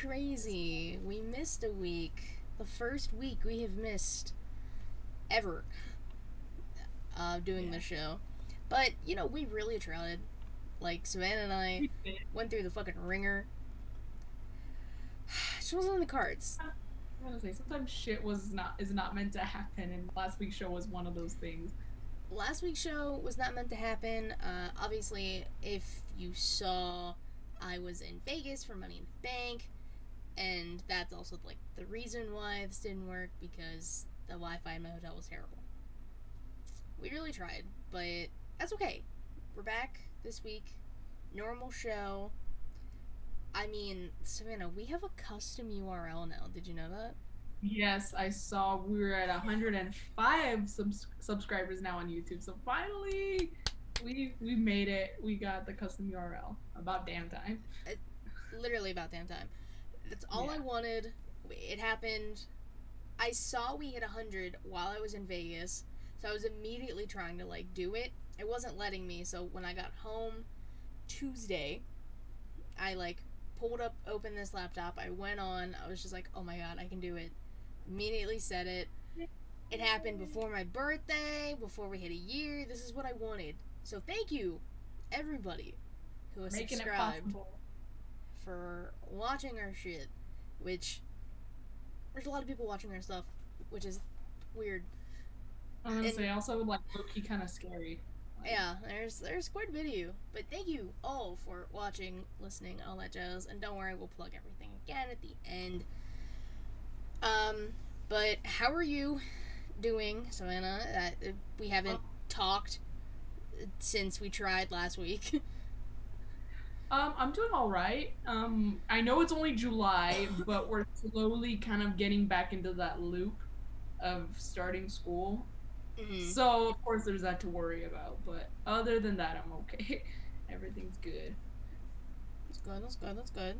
crazy. We missed a week. The first week we have missed ever uh, doing the show. But, you know, we really tried. Like, Savannah and I went through the fucking ringer. It wasn't in the cards. I gonna say sometimes shit was not is not meant to happen, and last week's show was one of those things. Last week's show was not meant to happen. Uh, obviously, if you saw, I was in Vegas for Money in the Bank, and that's also like the reason why this didn't work because the Wi-Fi in my hotel was terrible. We really tried, but that's okay. We're back this week. Normal show. I mean, Savannah, we have a custom URL now. Did you know that? Yes, I saw we were at 105 subs- subscribers now on YouTube. So finally, we we made it. We got the custom URL. About damn time. Uh, literally about damn time. That's all I wanted. It happened. I saw we hit 100 while I was in Vegas, so I was immediately trying to like do it. It wasn't letting me, so when I got home Tuesday, I like pulled up, opened this laptop. I went on. I was just like, "Oh my god, I can do it!" Immediately said it. It happened before my birthday, before we hit a year. This is what I wanted. So thank you, everybody who has Making it subscribed possible. For watching our shit, which there's a lot of people watching our stuff, which is weird. I'm gonna And- say also like low-key kind of scary. Like, Yeah, there's there's quite a you, but thank you all for watching, listening, all that jazz. And don't worry, we'll plug everything again at the end. Um, but how are you doing, Savannah? Uh, we haven't talked since we tried last week. Um, I'm doing all right. Um, I know it's only July, but we're slowly kind of getting back into that loop of starting school. Mhm. So of course there's that to worry about, but other than that, I'm okay. Everything's good. That's good. That's good. That's good.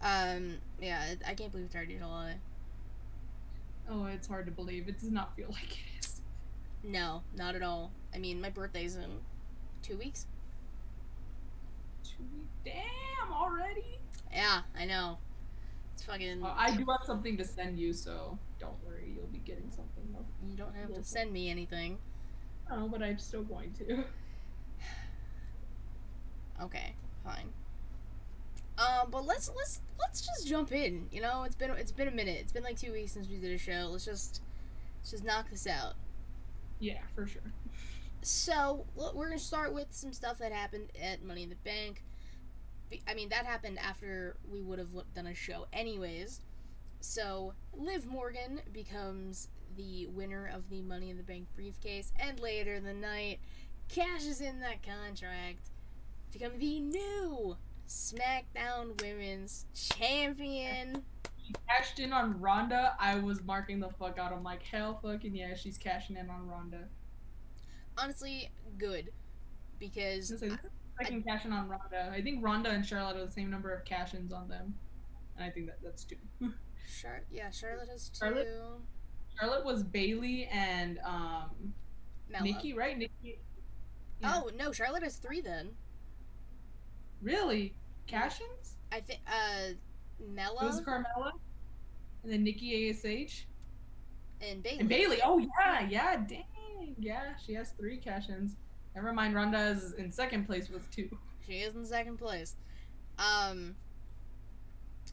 Um, yeah, I can't believe it's already July. Oh, it's hard to believe. It does not feel like it is. No, not at all. I mean, my birthday's in two weeks. Damn, already. Yeah, I know. It's fucking. Uh, I do have something to send you, so don't worry. You'll be getting something. Though. You don't have to send me anything. Oh, but I'm still going to. Okay, fine. Um, but let's let's let's just jump in. You know, it's been it's been a minute. It's been like two weeks since we did a show. Let's just let's just knock this out. Yeah, for sure. So we're gonna start with some stuff that happened at Money in the Bank. I mean, that happened after we would have done a show, anyways. So Liv Morgan becomes the winner of the Money in the Bank briefcase, and later in the night cashes in that contract, to become the new SmackDown Women's Champion. She cashed in on Ronda. I was marking the fuck out. I'm like, hell fucking yeah, she's cashing in on Ronda. Honestly, good because I, cash in on Ronda. I think Ronda and Charlotte are the same number of cash ins on them. And I think that that's two. Char- yeah, Charlotte has two. Charlotte? Charlotte was Bayley and um Mella. Nikki, right? Nikki. Yeah. Oh no, Charlotte has three then. Really? Cash ins? I think uh It was Mella Carmella. And then Nikki ASH. and Bayley. And Bayley. Oh yeah, yeah, dang. Yeah, she has three cash ins. Never mind, Ronda is in second place with two. She is in second place. Um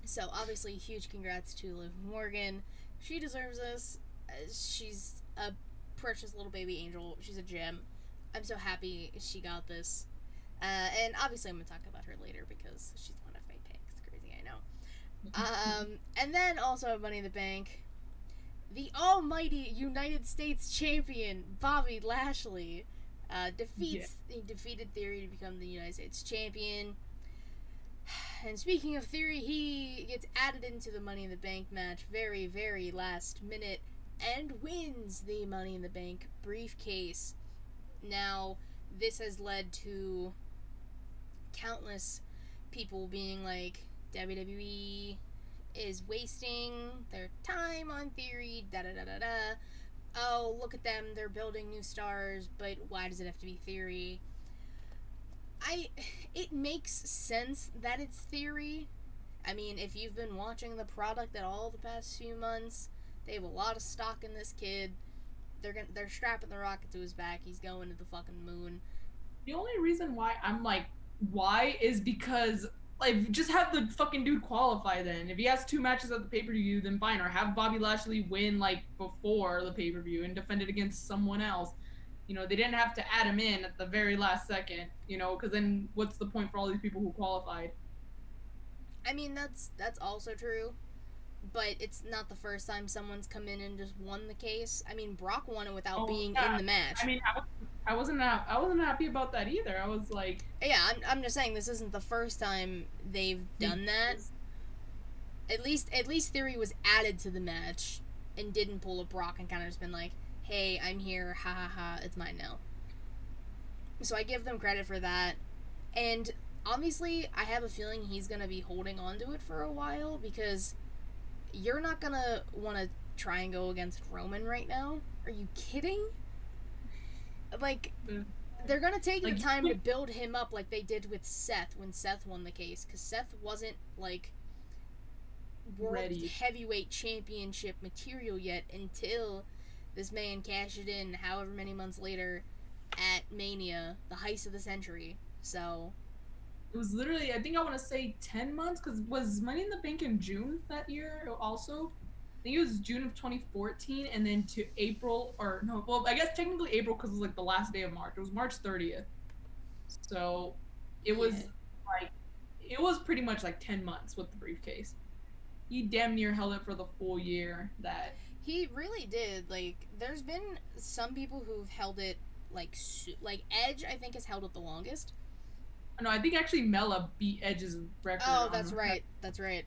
so obviously huge congrats to Liv Morgan. She deserves this. Uh, She's a precious little baby angel. She's a gem. I'm so happy she got this. Uh, and obviously I'm gonna talk about her later because she's one of my picks. Crazy, I know. Um, and then also Money in the Bank, the almighty United States champion Bobby Lashley uh, defeats he defeated Theory to become the United States champion. And speaking of Theory, he gets added into the Money in the Bank match very, very last minute and wins the Money in the Bank briefcase. Now, this has led to countless people being like, WWE is wasting their time on theory, da da da da da. Oh, look at them, they're building new stars, but why does it have to be theory? I it makes sense that it's theory. I mean, if you've been watching the product at all the past few months, they have a lot of stock in this kid. They're gonna they're strapping the rocket to his back. He's going to the fucking moon. The only reason why I'm like, why is because like just have the fucking dude qualify then. If he has two matches at the pay per view, then fine. Or have Bobby Lashley win like before the pay per view and defend it against someone else. You know, they didn't have to add him in at the very last second. You know, because then what's the point for all these people who qualified? I mean, that's that's also true, but it's not the first time someone's come in and just won the case. I mean, Brock won it without Oh, being yeah. in the match. I mean, I, was- I wasn't I wasn't happy about that either. I was like, yeah, I'm, I'm just saying this isn't the first time they've mm. done that. At least at least Theory was added to the match and didn't pull a Brock and kind of just been like, "Hey, I'm here. Ha ha ha. It's mine now." So I give them credit for that. And obviously, I have a feeling he's going to be holding on to it for a while because you're not to want to try and go against Roman right now. Are you kidding? Like Mm. they're to take Like, the time to build him up like they did with Seth when Seth won the case cuz Seth wasn't like world Ready. heavyweight championship material yet until this man cashed it in however many months later at Mania, the heist of the century. So, it was literally I think I want to say ten months because was Money in the Bank in June that year also. I think it was June of 2014, and then to April or no, well I guess technically April because it was like the last day of March. It was March 30th, so it was Yeah. like it was pretty much like 10 months with the briefcase. He damn near held it for the full year. That he really did. Like, there's been some people who've held it like like Edge. I think has held it the longest. No, I think actually Mela beat Edge's record. Oh, that's that. right. That's right.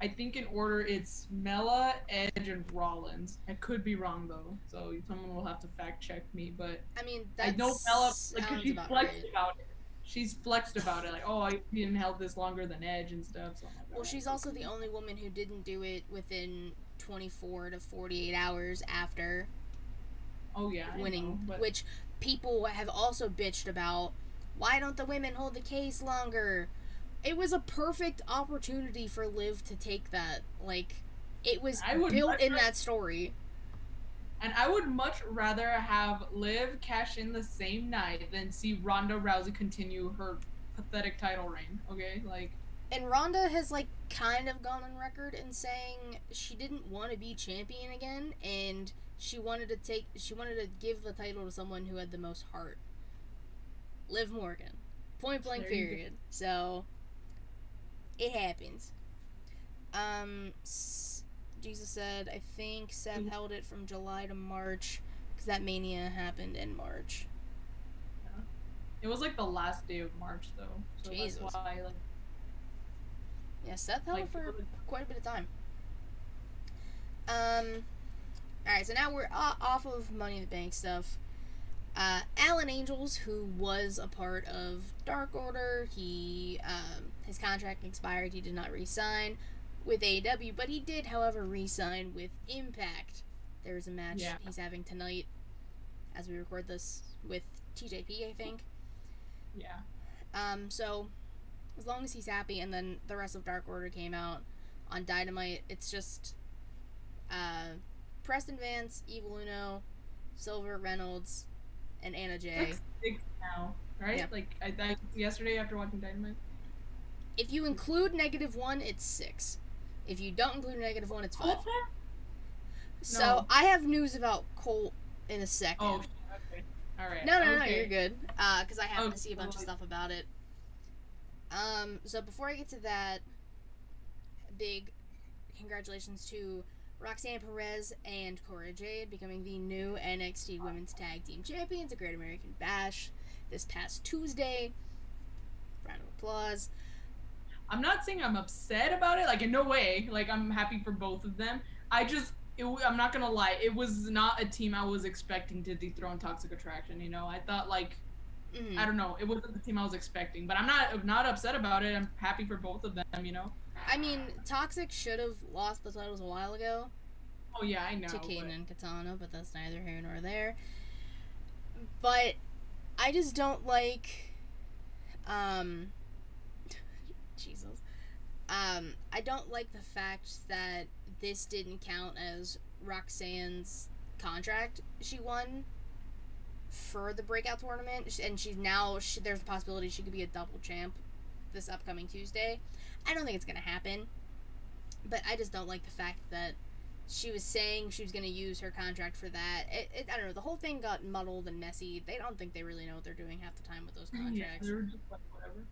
I think in order it's Mela, Edge, and Rollins. I could be wrong though, so someone will have to fact check me. But I mean, I know Mela, like she flexed right. about it. She's flexed about it, like, oh, I didn't held this longer than Edge and stuff. So like, Well, "Alright, she's also the only woman who didn't do it within 24 to 48 hours after Oh yeah, winning, know, but which people have also bitched about. Why don't the women hold the case longer? It was a perfect opportunity for Liv to take that. Like, it was built in that story. and I would much rather have Liv cash in the same night than see Ronda Rousey continue her pathetic title reign. Okay, like And Ronda has like kind of gone on record in saying she didn't want to be champion again, and she wanted to take she wanted to give the title to someone who had the most heart. Liv Morgan, point blank period. So it happens. Um, S- Jesus said, I think Seth Mhm. held it from July to March because that mania happened in March. it was like the last day of March though. So Jesus. that's why like Yeah, Seth held like it for quite a bit of time. Um, all right, so now we're off of Money in the Bank stuff. Uh, Alan Angels, who was a part of Dark Order, he um, his contract expired. He did not re-sign with AEW, but he did, however, re-sign with Impact. There is a match Yeah. he's having tonight, as we record this with TJP, I think. yeah. Um, so as long as he's happy, and then the rest of Dark Order came out on Dynamite, it's just uh, Preston Vance, Evil Uno, Silver Reynolds, and Anna Jay. Six, six now, right? Yeah. Like I, I yesterday after watching Dynamite. If you include negative one, it's six. If you don't include negative one, it's five. Oh, So No. I have news about Colt in a second. oh okay. All right. No, no, no, you're good. Uh, because I happen Oh, to see a bunch of stuff about it. Um, so before I get to that, big congratulations to Roxanne Perez and Cora Jade becoming the new NXT Women's Tag Team Champions at Great American Bash this past Tuesday. Round of applause. I'm not saying I'm upset about it. Like in no way. Like I'm happy for both of them. I just. It, I'm not gonna lie. It was not a team I was expecting to dethrone Toxic Attraction. You know, I thought like Mhm. I don't know. It wasn't the team I was expecting. But I'm not I'm not upset about it. I'm happy for both of them. You know. I mean, Toxic should have lost the titles a while ago. Oh yeah, I know. to Kane but- and Katana, but that's neither here nor there. But I just don't like um Jesus. Um, I don't like the fact that this didn't count as Roxanne's contract she won for the breakout tournament, and she's now she, there's a possibility she could be a double champ this upcoming Tuesday. I don't think it's gonna happen, but I just don't like the fact that she was saying she was gonna use her contract for that. It, it, I don't know. The whole thing got muddled and messy. They don't think they really know what they're doing half the time with those contracts. Yeah, they were just like whatever.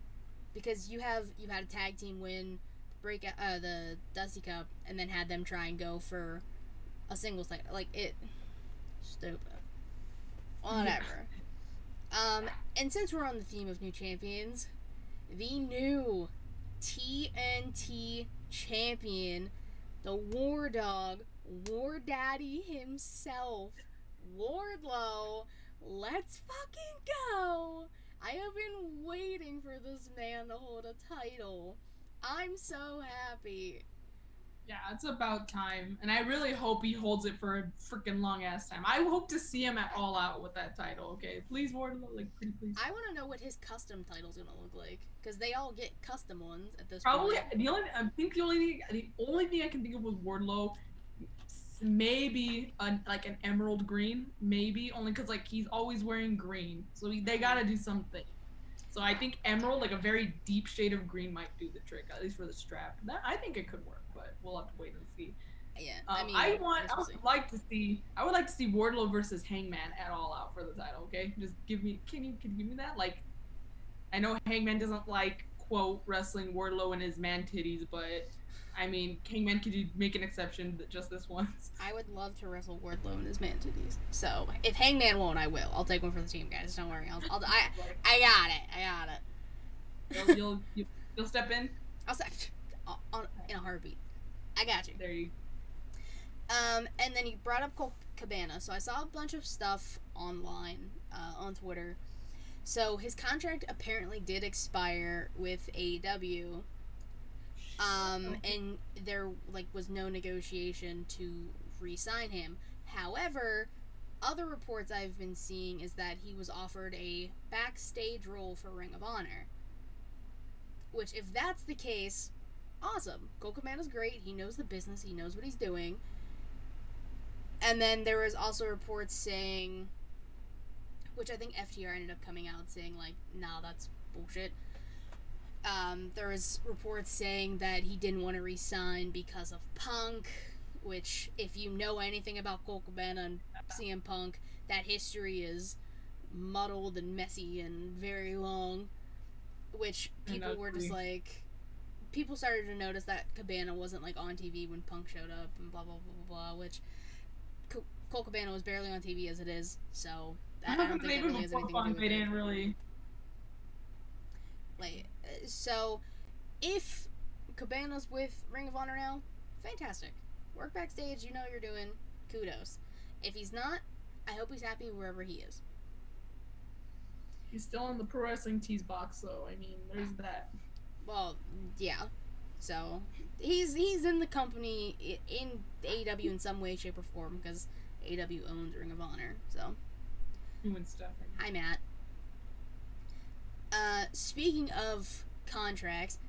because you have you had a tag team win break uh the Dusty Cup and then had them try and go for a singles title like it stupid whatever um and since we're on the theme of new champions the new TNT champion the War Dog War Daddy himself Wardlow let's fucking go I have been waiting for this man to hold a title. I'm so happy. Yeah, it's about time, and I really hope he holds it for a freaking long ass time. I hope to see him at All Out with that title. Okay, please, Wardlow, like pretty please. I want to know what his custom title's gonna look like, because they all get custom ones at this Probably point. the only I think the only thing the only thing I can think of with Wardlow, maybe a, like an emerald green, maybe only because like he's always wearing green, so he, they gotta do something. So I think emerald, like a very deep shade of green, might do the trick at least for the strap. That I think it could work, but we'll have to wait and see. Yeah, Um, I mean, I want. I would see. like to see. I would like to see Wardlow versus Hangman at All Out for the title. Okay, just give me. Can you can you give me that? Like, I know Hangman doesn't like quote wrestling Wardlow and his man titties, but I mean Hangman could you make an exception just this once. I would love to wrestle Wardlow and his man titties. So if Hangman won't, I will. I'll take one for the team, guys. Don't worry. I'll, I'll I I got it. I got it. You'll, you'll you- you'll step in. I'll on in a heartbeat. I got you. There you. Um, and then you brought up Colt Cabana, so I saw a bunch of stuff online uh, on Twitter. So his contract apparently did expire with AEW, um, and there like was no negotiation to re-sign him. However, other reports I've been seeing is that he was offered a backstage role for Ring of Honor. Which, if that's the case, awesome. Colt Cabana's great. He knows the business. He knows what he's doing. And then there was also reports saying, which I think FTR ended up coming out saying like, nah, that's bullshit. Um, there was reports saying that he didn't want to resign because of Punk, which if you know anything about Colt Cabana and CM Punk, that history is muddled and messy and very long. Which people were just like, people started to notice that Cabana wasn't like on TV when Punk showed up and blah blah blah blah blah. Which Co- Colt Cabana was barely on TV as it is, so that, I don't think that really has anything to do with they it. didn't really. Like, so if Cabana's with Ring of Honor now, fantastic. Work backstage, you know you're doing. Kudos. If he's not, I hope he's happy wherever he is. He's still in the pro wrestling tees box, so I mean, there's that. Well, yeah. So he's he's in the company in AEW in some way, shape, or form because AEW owns Ring of Honor. So Doing stuff. Hi, Matt. Uh, speaking of contracts,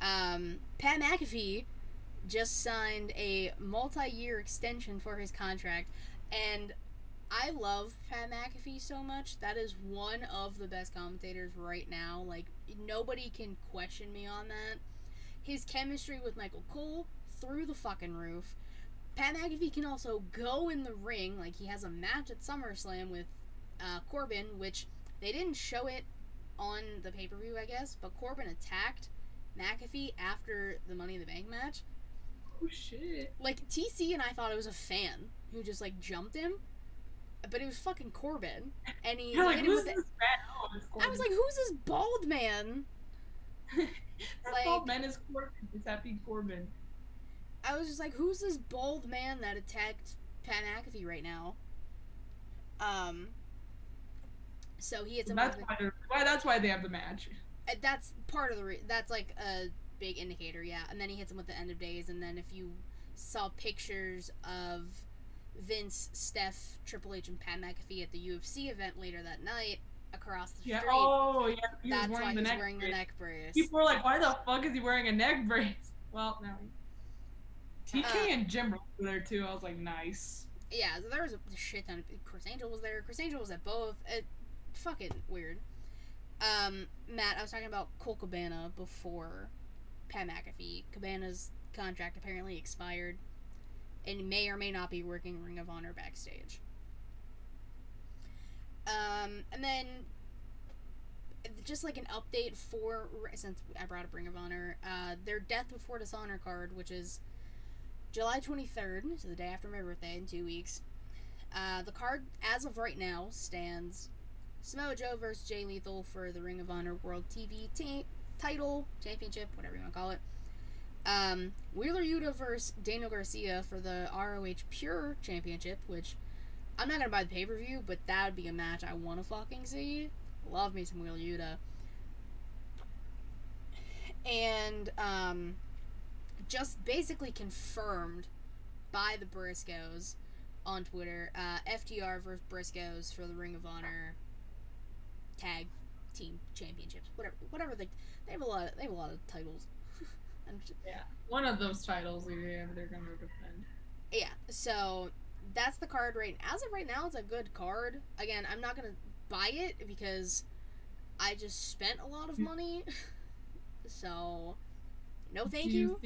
um, Pat McAfee just signed a multi-year extension for his contract, and I love Pat McAfee so much. That is one of the best commentators right now. Like nobody can question me on that. His chemistry with Michael Cole through the fucking roof. Pat McAfee can also go in the ring, like he has a match at SummerSlam with uh, Corbin, which they didn't show it on the pay per view, I guess, but Corbin attacked McAfee after the Money in the Bank match. Oh shit. Like TC and I thought it was a fan who just like jumped him, but it was fucking Corbin, and he like, who's this? Oh, I was like, who's this bald man? That like- bald man is Corbin. It's Happy Corbin. I was just like, who's this bald man that attacked Pat McAfee right now? Um. So he hits him. That's why, why. That's why they have the match. Uh, that's part of the re- that's like a big indicator yeah and then he hits him with the end of days and then if you saw pictures of vince steph triple h and pat mcafee at the ufc event later that night across the Yeah. street. Oh, yeah. He That's was wearing why the he's neck wearing brace. the neck brace. People were like, "Why the fuck is he wearing a neck brace?" Well, now. TK Uh, and Jim were there too. I was like, nice. Yeah, so there was a shit ton of Criss Angel was there. Criss Angel was at both. It fucking weird. Um, Matt, I was talking about Colt Cabana before Pat McAfee. Cabana's contract apparently expired, and may or may not be working Ring of Honor backstage. Um, and then just like an update for since I brought up Ring of Honor, uh, their Death Before Dishonor card, which is July 23rd, so the day after my birthday in two weeks. Uh, the card, as of right now, stands Samoa Joe versus Jay Lethal for the Ring of Honor World TV t- title, championship, whatever you want to call it. Um, Wheeler Yuta versus Daniel Garcia for the ROH Pure Championship, which I'm not gonna buy the pay per view, but that would be a match I want to fucking see. Love me some Wheeler Yuta. And um, just basically confirmed by the Briscoes on Twitter. Uh, FTR versus Briscoes for the Ring of Honor tag team championships. Whatever, whatever they they have a lot. Of, they have a lot of titles. Just- Yeah. One of those titles, yeah, they're gonna defend. yeah. So that's the card right. As of right now, it's a good card. Again, I'm not gonna buy it because I just spent a lot of mm-hmm. money. so no, thank Do you.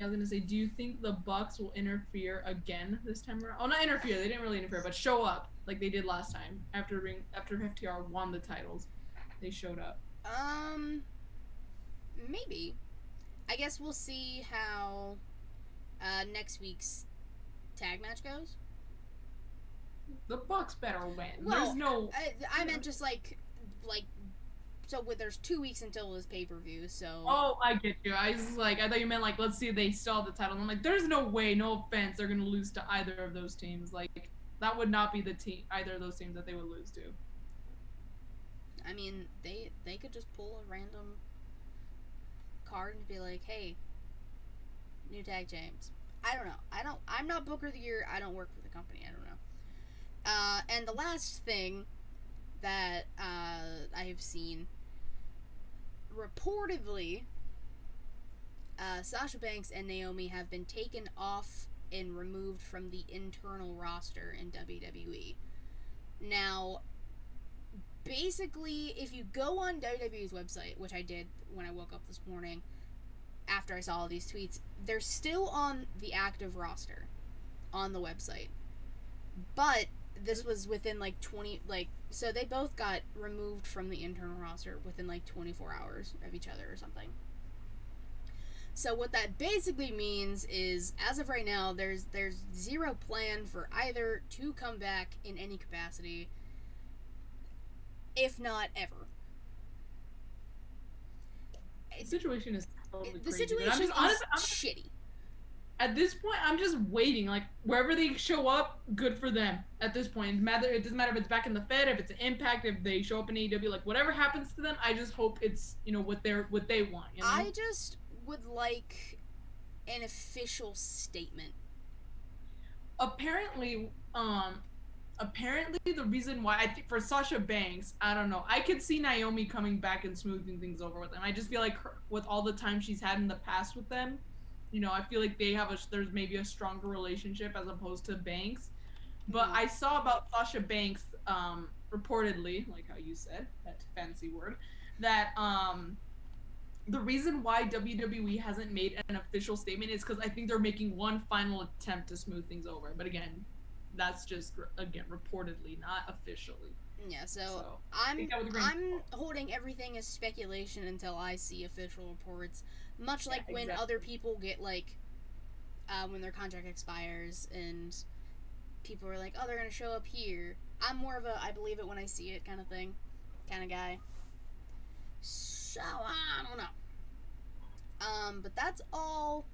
I was gonna say, do you think the Bucks will interfere again this time around? Oh, not interfere. They didn't really interfere, but show up like they did last time after ring after FTR won the titles. They showed up. Um, maybe. I guess we'll see how uh, next week's tag match goes. The Bucks better win. Well, There's no. I, I meant just like, like, so with, there's two weeks until this pay per view, so Oh, I get you. I was like, I thought you meant like, let's see if they still have the title. I'm like, there's no way, no offense, they're gonna lose to either of those teams. Like, that would not be the team, either of those teams that they would lose to. I mean they they could just pull a random card and be like, hey, new tag James. I don't know. I don't. I'm not Booker of the Year. I don't work for the company. I don't know. Uh, and the last thing that uh, I have seen reportedly, uh, Sasha Banks and Naomi have been taken off and removed from the internal roster in WWE. Now, basically, if you go on WWE's website, which I did when I woke up this morning after I saw all these tweets, they're still on the active roster on the website. But this was within like 20 like so they both got removed from the internal roster within like 24 hours of each other or something. So what that basically means is as of right now there's there's zero plan for either to come back in any capacity if not ever. The situation is totally The crazy. situation just, is honestly, shitty. At this point, I'm just waiting. Like wherever they show up, good for them. At this point, it matter. It doesn't matter if it's back in the Fed, if it's an Impact, if they show up in AEW. Like whatever happens to them, I just hope it's you know what they're what they want. You know? I just would like an official statement. apparently, um, apparently the reason why I think for Sasha Banks, I don't know. I could see Naomi coming back and smoothing things over with them. I just feel like her, with all the time she's had in the past with them, you know, I feel like they have a there's maybe a stronger relationship as opposed to Banks. But Mhm. I saw about Sasha Banks, um, reportedly, like how you said that fancy word, that um, the reason why WWE hasn't made an official statement is because I think they're making one final attempt to smooth things over. But again, that's just again reportedly, not officially. Yeah, so, So, I'm take that with a grain of I'm holding everything as speculation until I see official reports. Much like Yeah, when exactly. other people get like uh, when their contract expires and people are like, "Oh, they're gonna show up here." I'm more of a I believe it when I see it kind of thing, kind of guy. So I don't know. Um, but that's all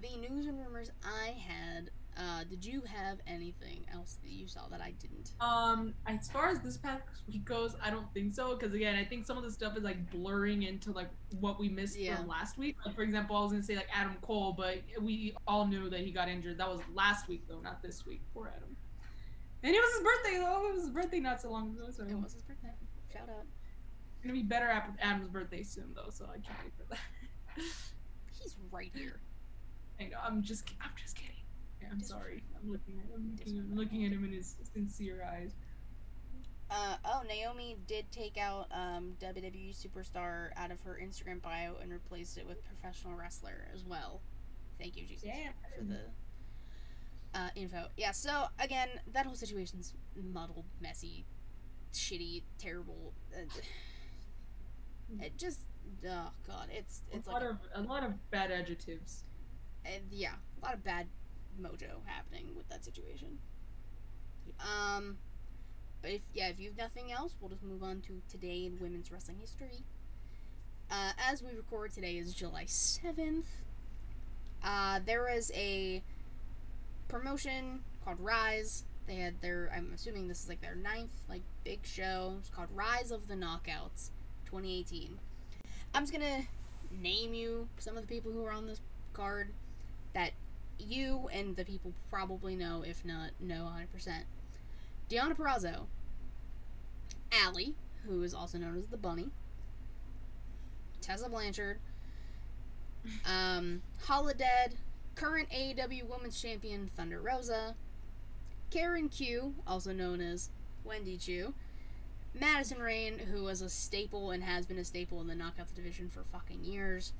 the news and rumors I had. Uh, did you have anything else that you saw that I didn't? Um, as far as this past week goes, I don't think so. Because again, I think some of the stuff is like blurring into like what we missed Yeah. from last week. Like for example, I was gonna say like Adam Cole, but we all knew that he got injured. That was last week though, not this week. Poor Adam. And it was his birthday though. It was his birthday not so long ago. So It was his birthday. Shout out. It's gonna be better after Adam's birthday soon though, so I can't wait for that. He's right here. I know. I'm just. I'm just kidding. Yeah, I'm sorry. I'm looking at. I'm looking, I'm looking at him in his sincere eyes. Uh, oh, Naomi did take out um, WWE superstar out of her Instagram bio and replaced it with professional wrestler as well. Thank you, Jesus, Yeah. for the uh, info. Yeah, so again, that whole situation's muddled, messy, shitty, terrible. Uh, it just, oh god, it's it's a like lot of a lot of bad adjectives. and yeah, a lot of bad mojo happening with that situation. Um, but if yeah, if you've nothing else, we'll just move on to today in women's wrestling history. Uh, as we record today is July seventh. Uh, there was a promotion called Rise. They had their I'm assuming this is like their ninth like big show. It's called Rise of the Knockouts, 2018. I'm just gonna name you some of the people who are on this card that you and the people probably know, if not know 100%. Deonna Purrazzo, Allie, who is also known as the Bunny, Tessa Blanchard, um, Holidead, current AEW Women's Champion Thunder Rosa, Karen Q, also known as Wendy Choo, Madison Rayne, who was a staple and has been a staple in the Knockouts division for fucking years.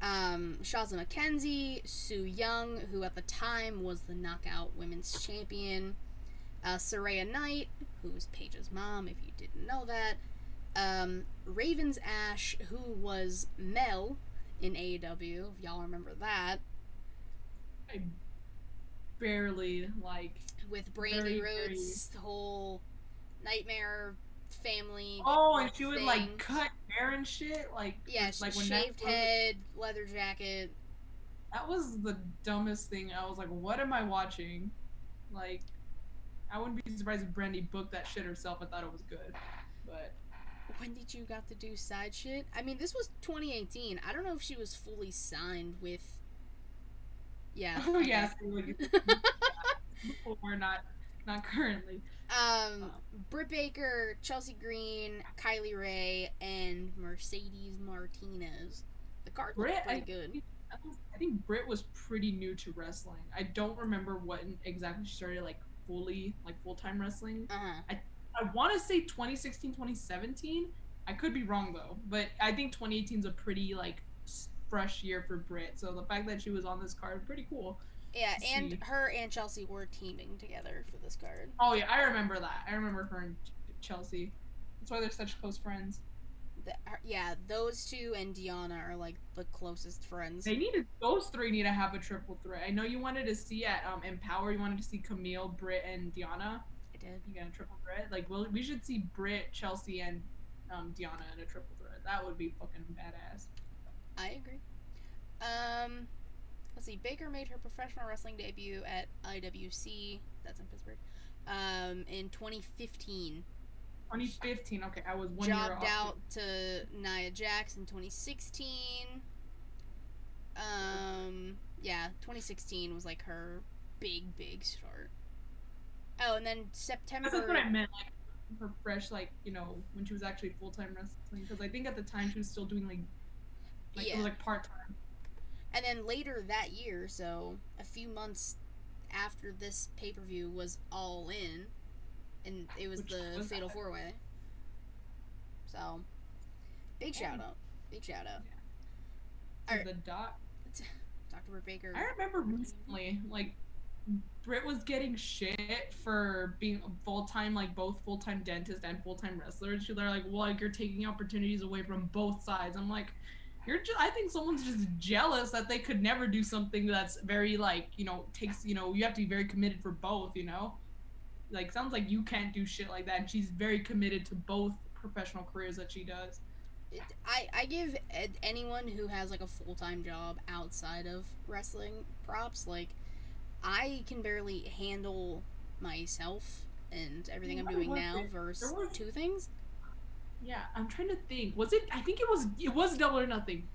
Um, Shazza McKenzie, Su Yung, who at the time was the Knockout Women's Champion. Uh, Saraya Knight, who was Paige's mom, if you didn't know that. Um, Ravens Ash, who was Mel in AEW, if y'all remember that, I barely like. with Brandi Very, Rhodes' whole nightmare family. Oh, and she would thing. like cut hair and shit. Like yeah, like shaved was- head, leather jacket. That was the dumbest thing. I was like, what am I watching? Like, I wouldn't be surprised if Brandi booked that shit herself. I thought it was good, but When did you got to do side shit? I mean, this was 2018. I don't know if she was fully signed with. Yeah. oh yeah, like, not not currently. Um, Britt Baker, Chelsea Green, Kylie Rae, and Mercedes Martinez. The card Britt, looked pretty I good. I think Britt was pretty new to wrestling. I don't remember what exactly she started like fully like full time wrestling. Uh huh. I want to say 2016, 2017. I could be wrong though, but I think 2018 is a pretty like fresh year for Britt. So the fact that she was on this card, pretty cool. Yeah, and see. her and Chelsea were teaming together for this card. Oh yeah, I remember that. I remember her and Chelsea. That's why they're such close friends. The, yeah, those two and Deonna are like the closest friends. They needed those three need to have a triple threat. I know you wanted to see at um Empower, you wanted to see Kamille, Britt, and Deonna. I did. You got a triple threat. Like, well, we should see Britt, Chelsea, and um Deonna in a triple threat. That would be fucking badass. I agree. Um, let's see. Baker made her professional wrestling debut at IWC. That's in Pittsburgh. Um, in 2015. 2015. Okay, I was one year Jobbed out to Nia Jax in 2016. Um, yeah, 2016 was like her big, big start. Oh, and then September. That's what I meant, like her fresh, like you know, when she was actually full time wrestling. Because I think at the time she was still doing like, like it was like part time. And then later that year, so a few months after this pay per view was all in, and it was Which the was Fatal? Four Way. So, big Yeah. shout out, big shout out, Alright. The dot. Dr. Britt Baker. I remember recently, like, Britt was getting shit for being full time, like both full time dentist and full time wrestler. She they're like, well, like you're taking opportunities away from both sides. I'm like, you're just. I think someone's just jealous that they could never do something that's very like, you know, takes. You know, you have to be very committed for both. You know, like sounds like you can't do shit like that. And she's very committed to both professional careers that she does. I I give anyone who has like a full time job outside of wrestling props. Like, I can barely handle myself and everything I'm doing now versus two things. Yeah, I'm trying to think. Was it? I think it was. It was Double or Nothing.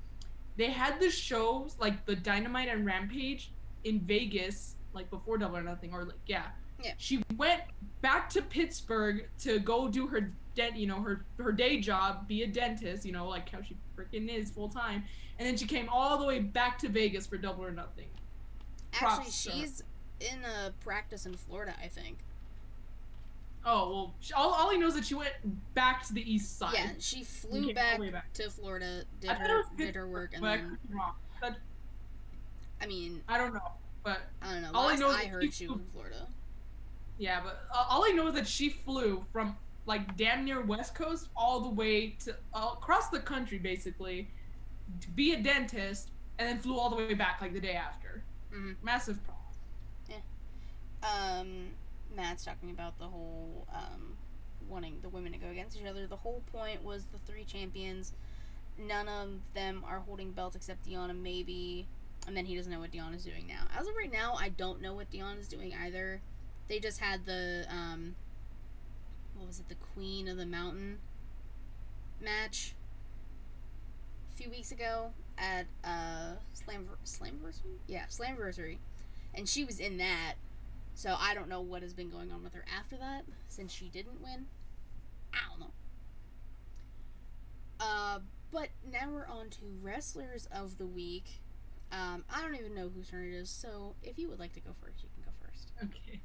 They had the shows like the Dynamite and Rampage in Vegas, like before Double or Nothing, or like yeah. Yeah. She went back to Pittsburgh to go do her dent, you know, her her day job, be a dentist, you know, like how she freaking is full time, and then she came all the way back to Vegas for Double or Nothing. Actually, Props to she's in a practice in Florida, I think. Oh well, she, all, all I know is that she went back to the east side. Yeah, she flew back, back. to Florida, did I thought it her did her work, and then. That- I mean, I don't know, but I don't know. all I know is I that heard she was in Florida. yeah, but uh, all I know is that she flew from like damn near West Coast all the way to uh, across the country basically to be a dentist, and then flew all the way back like the day after. Mhm. Massive props. um Matt's talking about the whole um wanting the women to go against each other. The whole point was the three champions. None of them are holding belts except Deonna maybe and then he doesn't know what Deonna's doing now. As of right now, I don't know what Deonna's doing either. They just had the um what was it, the Queen of the Mountain match a few weeks ago at uh Slam Slamversary? Yeah, Slamversary. And she was in that. So I don't know what has been going on with her after that, since she didn't win. I don't know. Uh, but now we're on to wrestlers of the week. Um, I don't even know whose turn it is, so if you would like to go first, you can go first. Okay.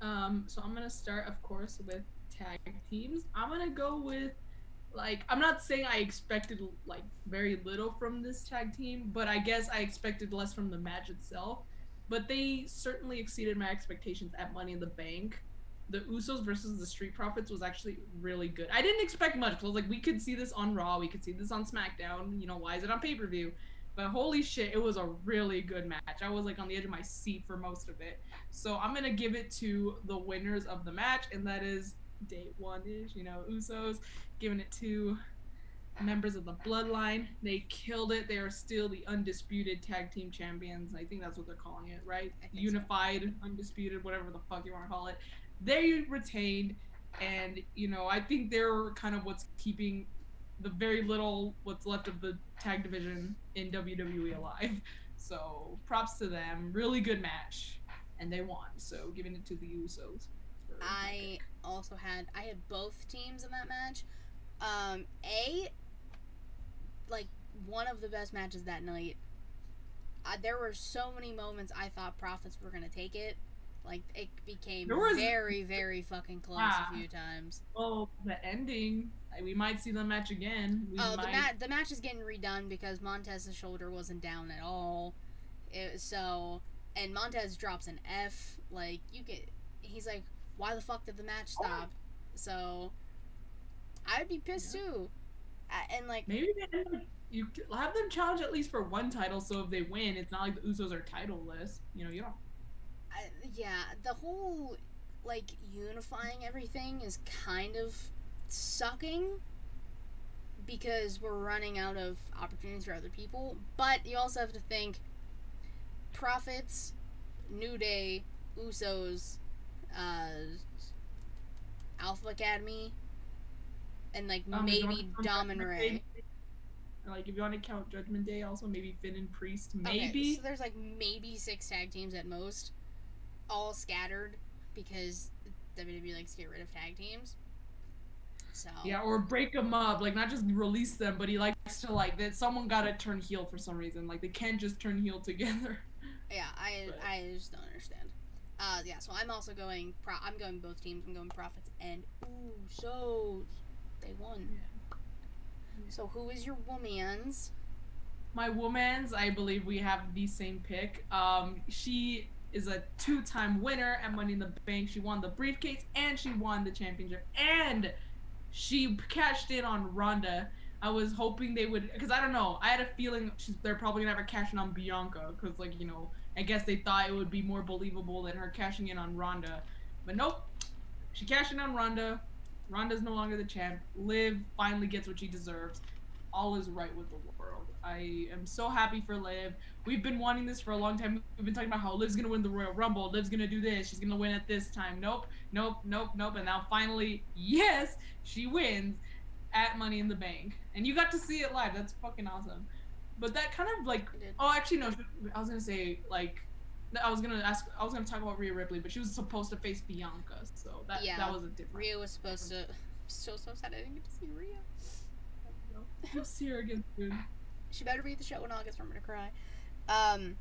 Um, so I'm gonna start, of course, with tag teams. I'm gonna go with like I'm not saying I expected like very little from this tag team, but I guess I expected less from the match itself. But they certainly exceeded my expectations at Money in the Bank. The Usos versus the Street Profits was actually really good. I didn't expect much. I was like, we could see this on Raw, we could see this on SmackDown. You know, why is it on pay per view? But holy shit, it was a really good match. I was like on the edge of my seat for most of it. So I'm gonna give it to the winners of the match, and that is day one ish, you know, Usos, giving it to members of the bloodline. They killed it. They are still the undisputed tag team champions. I think that's what they're calling it, right? Think so. Unified, undisputed, whatever the fuck you want to call it. They retained, and you know, I think they're kind of what's keeping the very little what's left of the tag division in WWE alive. So props to them. Really good match, and they won. So giving it to the Usos. I also had I had both teams in that match. Um, a like one of the best matches that night. Uh, there were so many moments I thought Profits were gonna take it. Like it became was- very, very fucking close Ah. a few times. Well, the ending. We might see the match again. We Oh, the might. match the match is getting redone because Montez's shoulder wasn't down at all. It, so and Montez drops an F. Like you get, he's like, why the fuck did the match Oh. stop? So I'd be pissed too. And like Maybe they end up- you have them challenge at least for one title. So if they win, it's not like the Usos are titleless. You know, you don't. I, yeah, the whole like unifying everything is kind of sucking because we're running out of opportunities for other people. But you also have to think Profits, New Day, Usos, uh, Alpha Academy, and like Um, maybe Dom and Rey. Like if you want to count Judgment Day, also maybe Finn and Priest, Okay, maybe. so there's like maybe six tag teams at most, all scattered because WWE likes to get rid of tag teams. So Yeah, or break them up, like not just release them, but he likes to like that someone got to turn heel for some reason. Like they can't just turn heel together. yeah, I But- I just don't understand. Uh, yeah, so I'm also going. Pro- I'm going both teams. I'm going Profits and Usos. They won. So who is your woman's? My woman's, I believe we have the same pick. Um, she is a two-time winner at Money in the Bank. She won the briefcase and she won the championship, and she cashed in on Ronda. I was hoping they would, because I don't know. I had a feeling she's, they're probably gonna have her cash in on Bianca, because like you know, I guess they thought it would be more believable than her cashing in on Ronda, but nope. She cashed in on Ronda. Ronda's no longer the champ. Liv finally gets what she deserves. All is right with the world. I am so happy for Liv. We've been wanting this for a long time. We've been talking about how Liv's gonna win the Royal Rumble. Liv's gonna do this. She's gonna win at this time. Nope, nope, nope, nope. And now finally, yes, she wins at Money in the Bank. And you got to see it live. That's fucking awesome. But that kind of like Oh, actually, no. I was gonna say like I was gonna ask. I was gonna talk about Rhea Ripley, but she was supposed to face Bianca, so that Yeah. that was a different. Rhea was supposed to. So so sad I didn't get to see Rhea. I'll see her again soon. She better be at the show in August or I'm gonna cry. Um,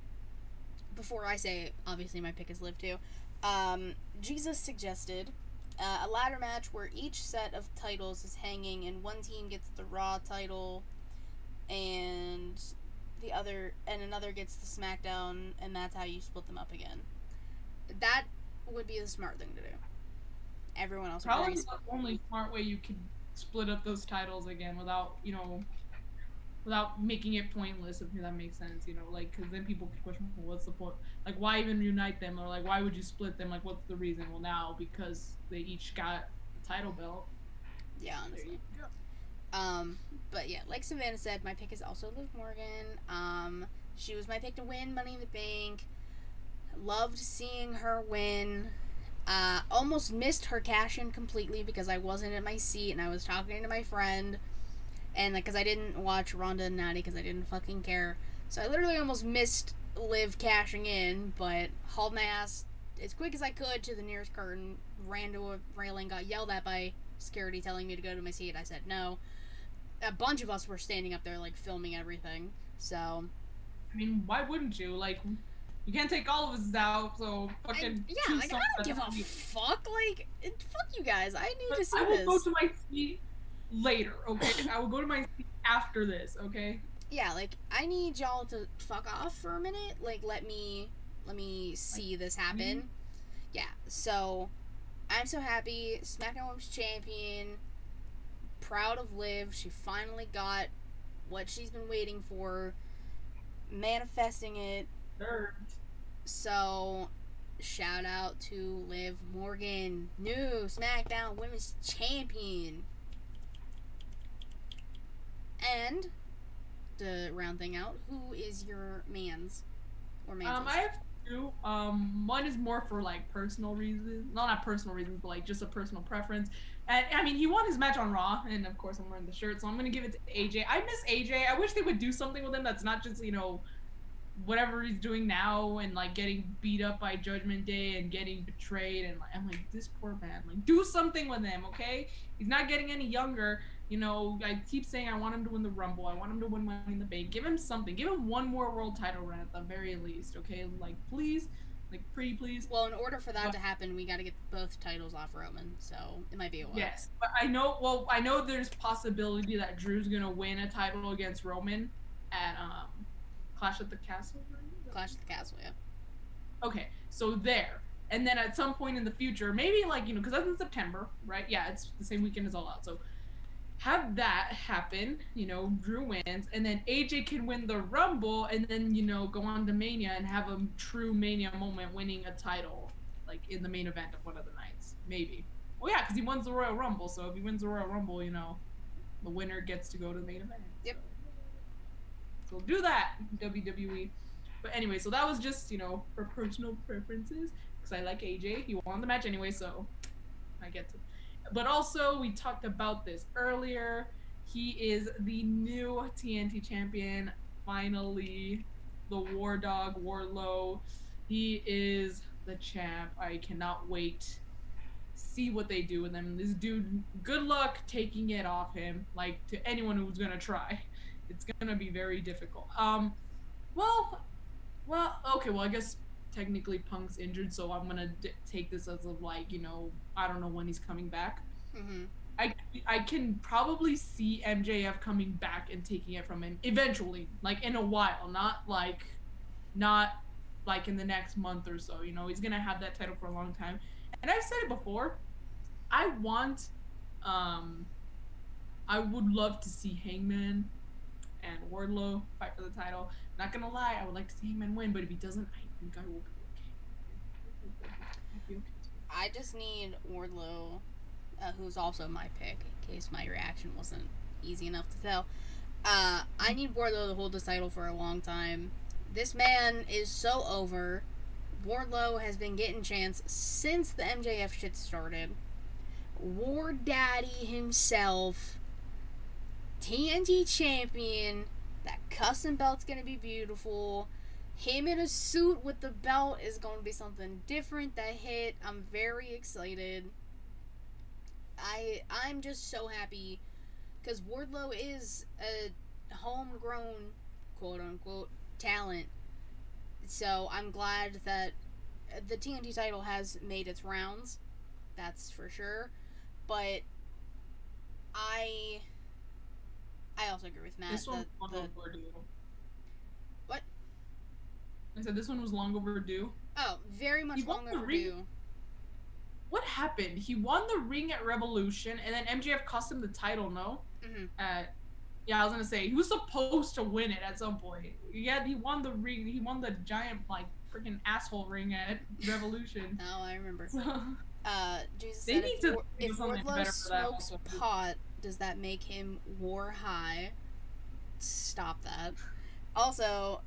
before I say, it, obviously my pick is Liv too. Um, Jesus suggested uh, a ladder match where each set of titles is hanging, and one team gets the Raw title, and the other and another gets the SmackDown, and that's how you split them up again. That would be the smart thing to do. Everyone else Probably the only smart way you could split up those titles again without you know, without making it pointless. If that makes sense, you know, like because then people could question, well, what's the point? Like, why even unite them, or like, why would you split them? Like, what's the reason? Well, now because they each got a title belt. Yeah, There you go. Um, but yeah, like Savannah said, my pick is also Liv Morgan. Um, she was my pick to win Money in the Bank. Loved seeing her win. Uh, almost missed her cash in completely because I wasn't in my seat and I was talking to my friend, and like, cause I didn't watch Ronda and Natty because I didn't fucking care. So I literally almost missed Liv cashing in, but hauled my ass as quick as I could to the nearest curtain. Ran to a railing, got yelled at by security telling me to go to my seat. I said no a bunch of us were standing up there like filming everything. So I mean, why wouldn't you? Like, you can't take all of us out, so I, fucking. yeah, like, I don't give a fuck. Like fuck you guys. I need But to see I will this. go to my seat later, okay? I will go to my seat after this, okay? yeah, like I need y'all to fuck off for a minute. Like let me let me see this happen. Yeah. So I'm so happy. SmackDown Women's Champion. Proud of Liv. She finally got what she's been waiting for. Manifesting it. Third. So, shout out to Liv Morgan, new SmackDown Women's Champion. And to round thing out, who is your man's or man's? Um, I have two. Um, one is more for like personal reasons, no, not personal reasons, but like just a personal preference. And I mean, he won his match on Raw, and of course, I'm wearing the shirt, so I'm gonna give it to AJ. I miss AJ. I wish they would do something with him that's not just you know, whatever he's doing now, and like getting beat up by Judgment Day and getting betrayed, and like I'm like this poor man. Like, do something with him, okay? He's not getting any younger. You know, I keep saying I want him to win the Rumble. I want him to win Money in the Bank. Give him something. Give him one more world title run at the very least, okay? Like, please, like, pretty please. well, in order for that But- to happen, we got to get both titles off Roman. So it might be a while. Yes, but I know. Well, I know there's possibility that Drew's gonna win a title against Roman at um, Clash at the Castle. right? Clash of the Castle. Yeah. Okay, so there, and then at some point in the future, maybe like you know, because that's in September, right? Yeah, it's the same weekend as All Out. So have that happen. You know, Drew wins, and then AJ can win the Rumble, and then you know go on to Mania and have a true Mania moment, winning a title, like in the main event of one of the nights, maybe. Well, yeah, because he wins the Royal Rumble. So if he wins the Royal Rumble, you know, the winner gets to go to the main event. Yep. So do that, WWE. But anyway, so that was just you know for personal preferences because I like AJ. He won the match anyway, so I get to. But also, we talked about this earlier. He is the new TNT champion. Finally, the War Dog Wardlow. He is the champ. I cannot wait. See what they do with him. This dude, good luck taking it off him. Like to anyone who's gonna try, it's gonna be very difficult. Um, well, well, okay. Well, I guess technically Punk's injured, so I'm gonna d- take this as of like you know I don't know when he's coming back. Mm-hmm. I I can probably see MJF coming back and taking it from him eventually, like in a while, not like, not like in the next month or so. You know, he's gonna have that title for a long time. And I've said it before. I want, um, I would love to see Hangman and Wardlow fight for the title. Not gonna lie, I would like to see Hangman win, but if he doesn't, I think I will be okay. I'll be okay. I just need Wardlow, uh, who's also my pick, in case my reaction wasn't easy enough to tell. Uh, I need Wardlow to hold the title for a long time. This man is so over. Wardlow has been getting chance since the MJF shit started. War Daddy himself, TNT champion. That custom belt's gonna be beautiful. Him in a suit with the belt is going to be something different that hit. I'm very excited. I I'm just so happy because Wardlow is a homegrown quote unquote talent. So I'm glad that the TNT title has made its rounds. That's for sure. But I I also agree with Matt. This one that was the, long overdue. What? I said this one was long overdue. oh, very much long overdue. What happened? He won the ring at Revolution, and then MJF cost him the title. No, hmm at yeah, I was gonna say he was supposed to win it at some point. Yeah, he won the ring. He won the giant like freaking asshole ring at Revolution. Oh, I remember. So, Uh, Jesus They said need if, to if something Wardlow better for that smokes pot, does that make him war high? Stop that. Also,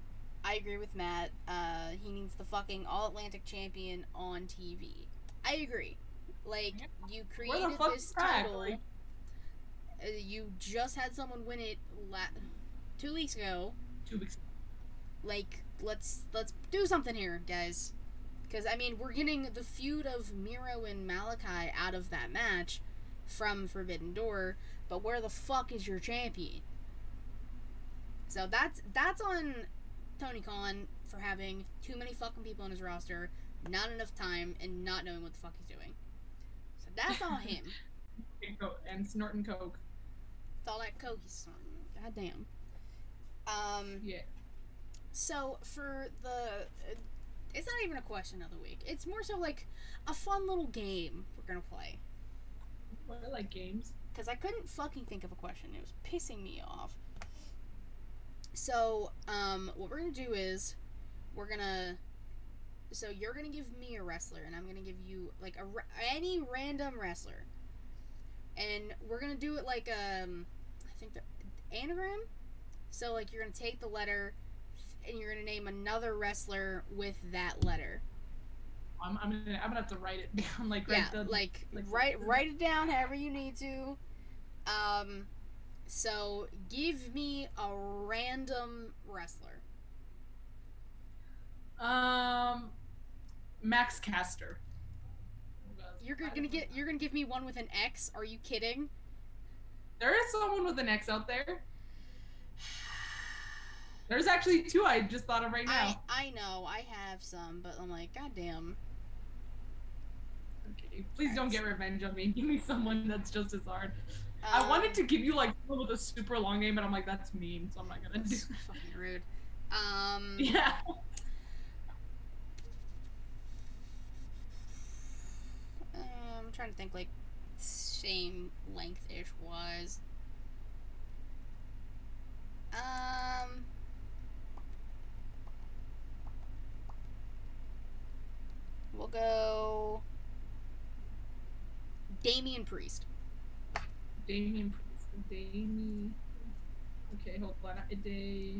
I agree with Matt. Uh, he needs the fucking All Atlantic champion on TV. I agree. Like Yeah. you created this title. Like- Uh, you just had someone win it la- two weeks ago. two weeks. Ago. Like let's let's do something here guys because i mean we're getting the feud of miro and Malakai out of that match from forbidden door but where the fuck is your champion so that's that's on tony khan for having too many fucking people on his roster not enough time and not knowing what the fuck he's doing so that's all him And snorting coke. it's all that coke he's snorting god damn um Yeah. So for the, it's not even a question of the week. It's more so like a fun little game we're gonna play. What I like games. Cause I couldn't fucking think of a question. It was pissing me off. So um, what we're gonna do is, we're gonna. So you're gonna give me a wrestler, and I'm gonna give you like a any random wrestler, and we're gonna do it like um, I think the anagram. So like you're gonna take the letter, and you're gonna name another wrestler with that letter. I'm, I'm gonna I'm gonna have to write it down. Like yeah, the like, like- write write it down however you need to. Um, so give me a random wrestler. um Max Caster. You're go- gonna get you're gonna give me one with an X? Are you kidding? There is someone with an X out there. There's actually two I just thought of right now. I know I have some, but I'm like, goddamn. Okay, please don't get revenge on me. Give me someone that's just as hard. Um, I wanted to give you like with a super long name, but I'm like that's mean, so I'm not gonna do. Fucking rude. Um, Yeah. um, I'm trying to think like same length ish wise. Um. We'll go. Damian Priest. Damien. Damien. Okay, hold on. Day.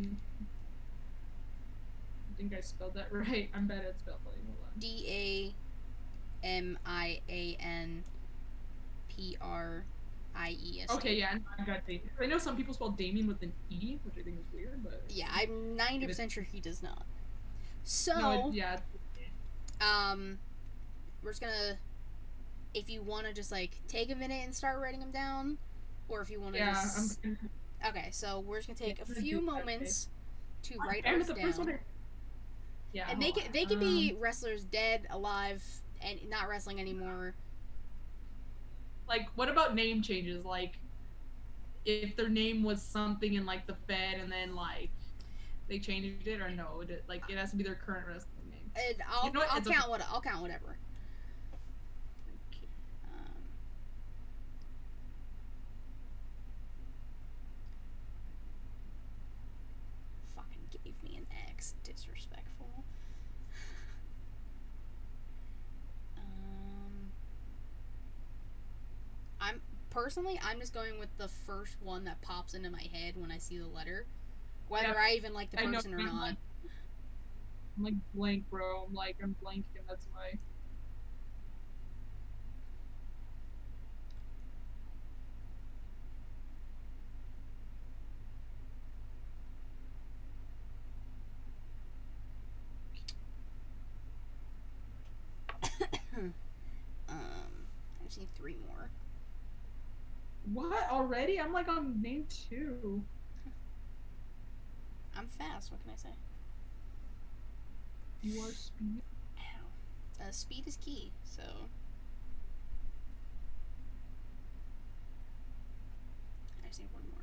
I think I spelled that right. I'm bad at spelling. Hold on. D A M I A N P R I E S. Okay, yeah, I got Damien. I know some people spell Damien with an E, which I think is weird, but Yeah, I'm ninety percent sure he does not. So, no, it, yeah. um, we're just gonna. If you want to just like take a minute and start writing them down, or if you want to Yeah, just. I'm. Okay, so we're just gonna take a few moments to write damn it, ours the first one down, Yeah. and they can they can Um, be wrestlers dead, alive, and not wrestling anymore. like what about name changes like if their name was something in like the fed and then like they changed it or no it, like it has to be their current wrestling name And I'll know what? I'll count what I'll count whatever. Okay. Um, fucking gave Disrespectful. um, I'm personally, I'm just going with the first one that pops into my head when I see the letter, whether Yeah, I even like the know, person or I'm not. like- i'm like blank bro i'm like i'm blanking that's why um, I just need three more. What already? I'm like on name two. I'm fast. What can I say? You are speed. Ow. Uh, speed is key. So. I just need one more.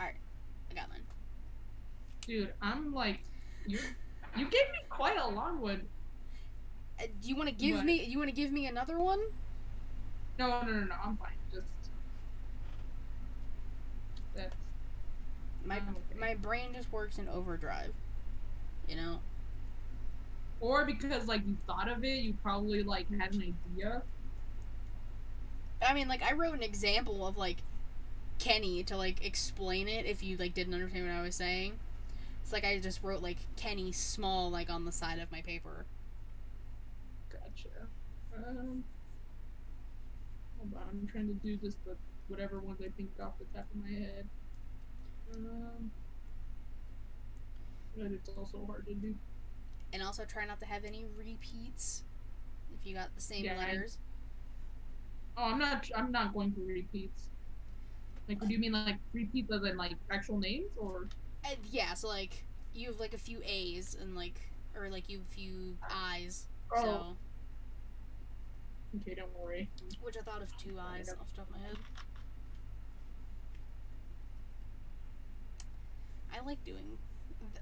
Alright, I got mine. Dude, I'm like, you. You gave me quite a long one. Uh, do you want to give What? me? You want to give me another one? No, no, no, no. I'm fine. Just. That's. My my brain just works in overdrive. You know. Or because like you thought of it, you probably like had an idea. I mean, like I wrote an example of like Kenny to like explain it if you like didn't understand what I was saying. It's like I just wrote like Kenny small like on the side of my paper. Gotcha. Um. Hold on, I'm trying to do just the whatever ones I think off the top of my head. Um. But it's also hard to do. And also try not to have any repeats if you got the same Yeah, I- letters. Oh, I'm not. I'm not going for repeats. Like, what do you mean, like repeats as in like actual names, or? And yeah, so like you have like a few A's and like or like you have a few I's. Oh. So Okay, don't worry. which I thought of two I's off the top of my head. I like doing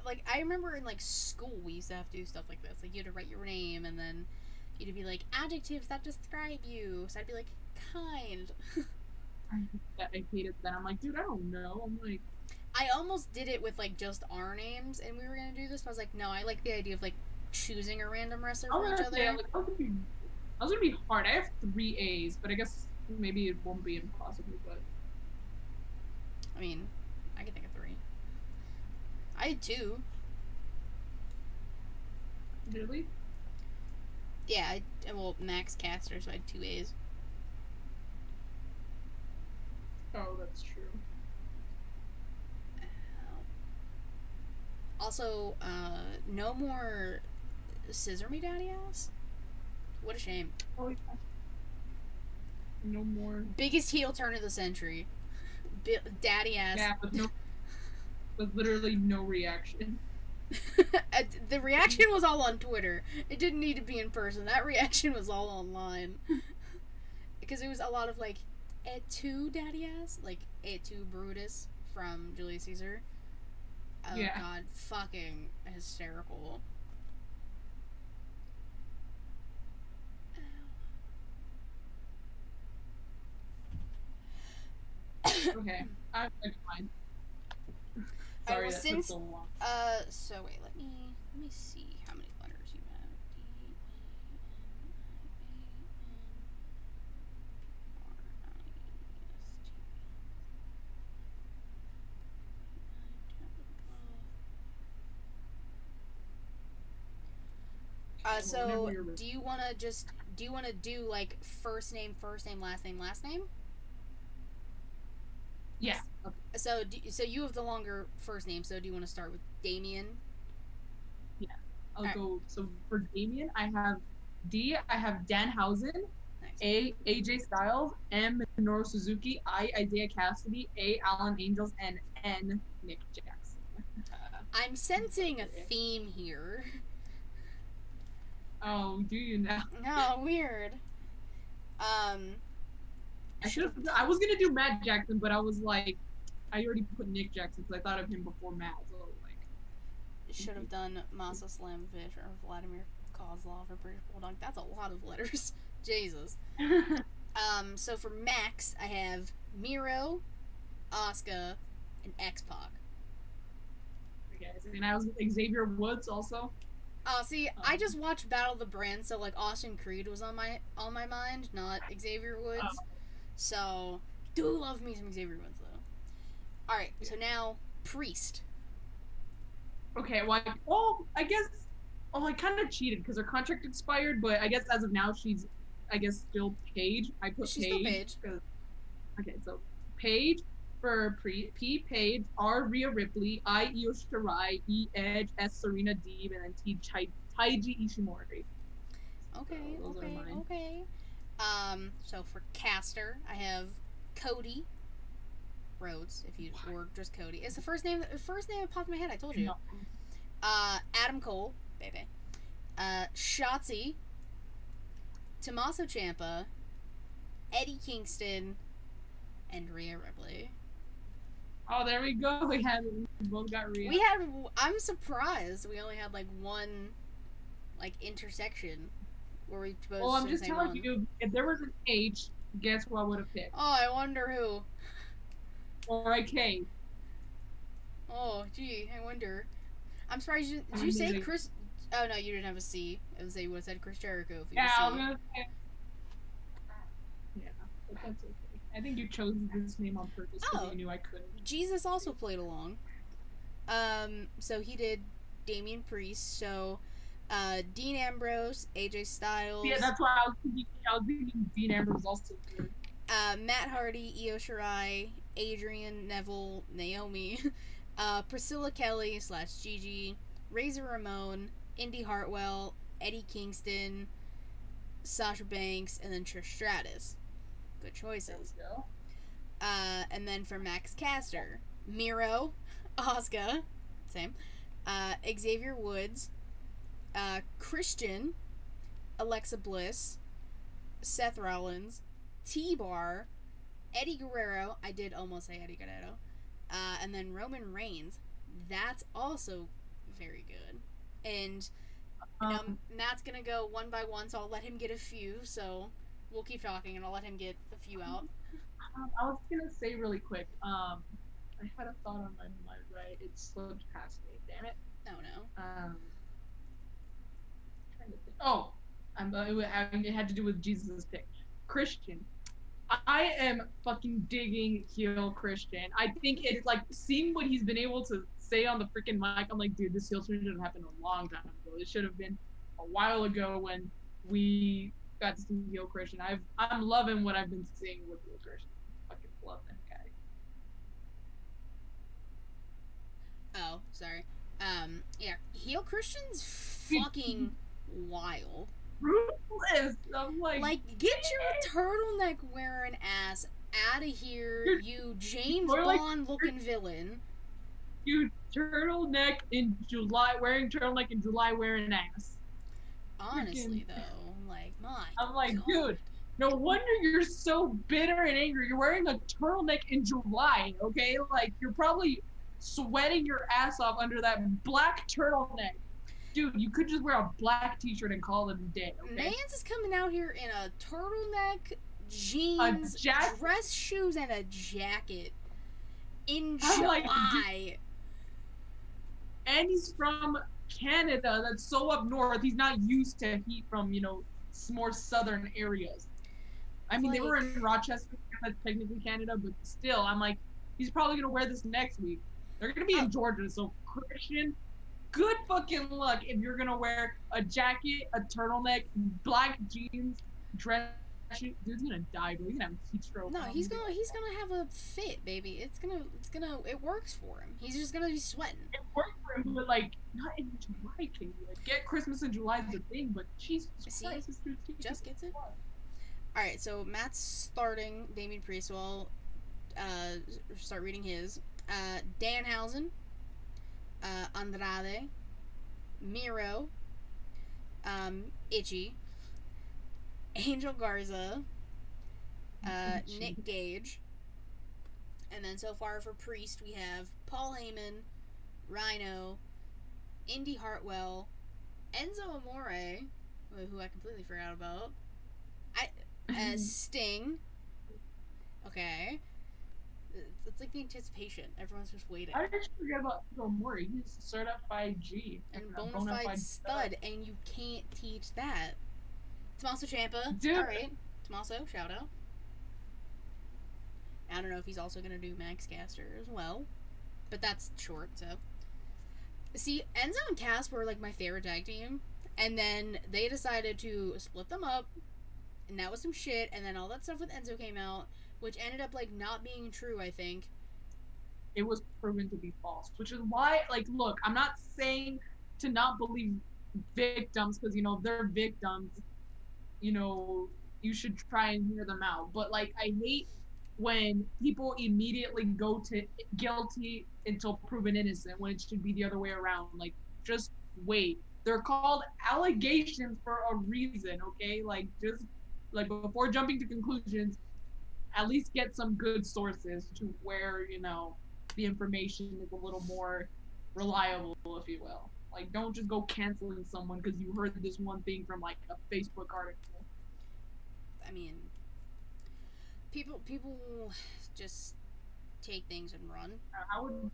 like I remember in like school we used to have to do stuff like this. Like you had to write your name and then you'd be like adjectives that describe you. So I'd be like kind. I, I hated that. I'm like, dude, I don't know. I'm like, I almost did it with like just our names and we were gonna do this, but I was like, no, I like the idea of like choosing a random wrestler for each other. like, I was gonna be, I was gonna be hard. I have three A's, but I guess maybe it won't be impossible. But I mean, I can think of three. I had two. really, Yeah, I, well, Max Caster, so I had two A's. oh, that's true. Also, uh, no more Scissor Me Daddy Ass? What a shame. Oh, yeah. No more. Biggest heel turn of the century. Bi- Daddy Ass. Yeah, with no, with literally no reaction. The reaction was all on Twitter. It didn't need to be in person. That reaction was all online. because it was a lot of like, et tu, Daddy Ass? Like, et tu, Brutus from Julius Caesar. Oh Yeah. god, fucking hysterical. Okay, I, I'm fine. Sorry, well, that since- took so long. Uh, so wait, let me let me see how many letters you have. D A N I A N R I S T. Uh, so whenever you're ready. do you want to just do you want to do like first name, first name, last name, last name? yeah. Okay. So do, so you have the longer first name. So do you want to start with Damien? Yeah. I'll Alright. go. So for Damien, I have D. I have Danhausen. Nice. A. AJ Styles. M. Minoru Suzuki. I. Isaiah Cassidy. A. Alan Angels. And N. Nick Jackson. I'm sensing a theme here. Oh, do you now? No, weird. Um, I should have. I was gonna do Matt Jackson, but I was like, I already put Nick Jackson because I thought of him before Matt. So like, should have done Masa Slamvish or Vladimir Kozlov or British Bulldog. That's a lot of letters. Jesus. Um, so for Max, I have Miro, Asuka, and X Pac. okay, and I was with Xavier Woods also. Oh, see, I Um, just watched Battle of the Brands, so like Austin Creed was on my on my mind, not Xavier Woods. Oh. So do love me some Xavier Woods though. All right, so now Priest. Okay, well, I, well, I guess. Oh, I kind of cheated because her contract expired, but I guess as of now she's, I guess, still Paige. I put She's Paige. still Paige. okay, so Paige, for Pre- P. Paige, R. Rhea Ripley, I. Io Shirai, E. Edge, S. Serena Deeb, and then T. Tai- Taiji Ishimori. Okay, are okay, okay. Um, so for caster, I have Cody Rhodes, if you or just Cody. It's the first name. The first name that popped in my head. I told you. No. Uh, Adam Cole, baby. Uh, Shotzi, Tommaso Ciampa, Eddie Kingston, and Rhea Ripley. Oh, there we go. We had we both got Rhea. We had. I'm surprised we only had like one, like intersection, where we both. well, I'm just telling one. you, if there was an H, guess who I would have picked? Oh, I wonder who. Or a K. Oh, gee, I wonder. I'm surprised you did you say. Chris? Oh no, you didn't have a C. I was would have said Chris Jericho if you Yeah, I was gonna say. Yeah, but that's okay. I think you chose this name on purpose because Oh. you knew I couldn't. Jesus also played along. Um, so he did Damian Priest. So, uh, Dean Ambrose, AJ Styles, Yeah, that's why I was thinking. I was thinking Dean Ambrose also. Good. uh, Matt Hardy, Io Shirai, Adrian Neville, Naomi, uh, Priscilla Kelly slash Gigi, Razor Ramon, Indy Hartwell, Eddie Kingston, Sasha Banks, and then Trish Stratus. Good There we choices. go. Uh, and then for Max Caster, Miro, Oscar, same, uh, Xavier Woods, uh, Christian, Alexa Bliss, Seth Rollins, T Bar, Eddie Guerrero. I did almost say Eddie Guerrero. Uh, and then Roman Reigns. That's also very good. And you know, Um, Matt's gonna go one by one, so I'll let him get a few. So we'll keep talking, and I'll let him get a few out. um, I was gonna say really quick. Um, I had a thought on my mind, right? It slipped past me. Damn it. Oh no. Um, trying to think. Oh, I'm, uh, it had- it had to do with Jesus' pick. Christian. I am fucking digging heel Christian. I think it's like seeing what he's been able to say on the freaking mic. I'm like, dude, this heel turn should have happened a long time ago. It should have been a while ago when we got to see heel Christian. I've I'm loving what I've been seeing with Christian. Fucking love that guy. Oh, sorry. Um, yeah, heel Christian's fucking wild. Ruthless. I'm like, Like, get your turtleneck wearing ass out of here, you James you're like- Bond looking villain. You turtleneck in July, wearing turtleneck in July, wearing ass. Honestly, Freaking- though, like my. I'm like, God. dude, no wonder you're so bitter and angry. You're wearing a turtleneck in July, okay? Like, you're probably sweating your ass off under that black turtleneck. Dude, you could just wear a black t-shirt and call it a day, okay? Mans is coming out here in a turtleneck, jeans, jack- dress shoes, and a jacket in I'm like, July. and he's from Canada. That's so up north. He's not used to heat from you know more southern areas. I mean, they were in Rochester, that's technically Canada, but still, I'm like, he's probably gonna wear this next week. They're gonna be in oh. Georgia, so Christian, good fucking luck if you're gonna wear a jacket, a turtleneck, black jeans, dress. Dude's gonna die, bro. He's gonna have a heat stroke. No, he's gonna he's gonna have a fit, baby. It's gonna it's gonna it works for him. He's just gonna be sweating. it worked for him, but like not in July. Can you like, get Christmas in July is a thing, but Jesus See, Christ, this just gets it. All right, so Matt's starting Damien Priest. So I'll uh, start reading his. Uh, Danhausen, uh, Andrade, Miro, um, Itchy, Angel Garza, uh, Itchy. Nick Gage, and then so far for Priest we have Paul Heyman, Rhino, Indy Hartwell, Enzo Amore, who- I completely forgot about, I as Sting. Okay. It's- It's like the anticipation. Everyone's just waiting. I just forget about Phil Murray. He's certified G And bona fide stud, and you can't teach that. Tommaso Ciampa. Alright. Tommaso, shout out. I don't know if he's also going to do Max Caster as well. But that's short, so. See, Enzo and Cass were like my favorite tag team. And then they decided to split them up. And that was some shit. And then all that stuff with Enzo came out, which ended up like not being true, I think. it was proven to be false, which is why, like, look, I'm not saying to not believe victims because you know they're victims. You know, you should try and hear them out. But like, I hate when people immediately go to guilty until proven innocent when it should be the other way around. Like, just wait. They're called allegations for a reason, okay? Like, just like before jumping to conclusions, at least get some good sources to where you know the information is a little more reliable, if you will. Like, don't just go canceling someone because you heard this one thing from like a Facebook article. I mean, people people just take things and run. I would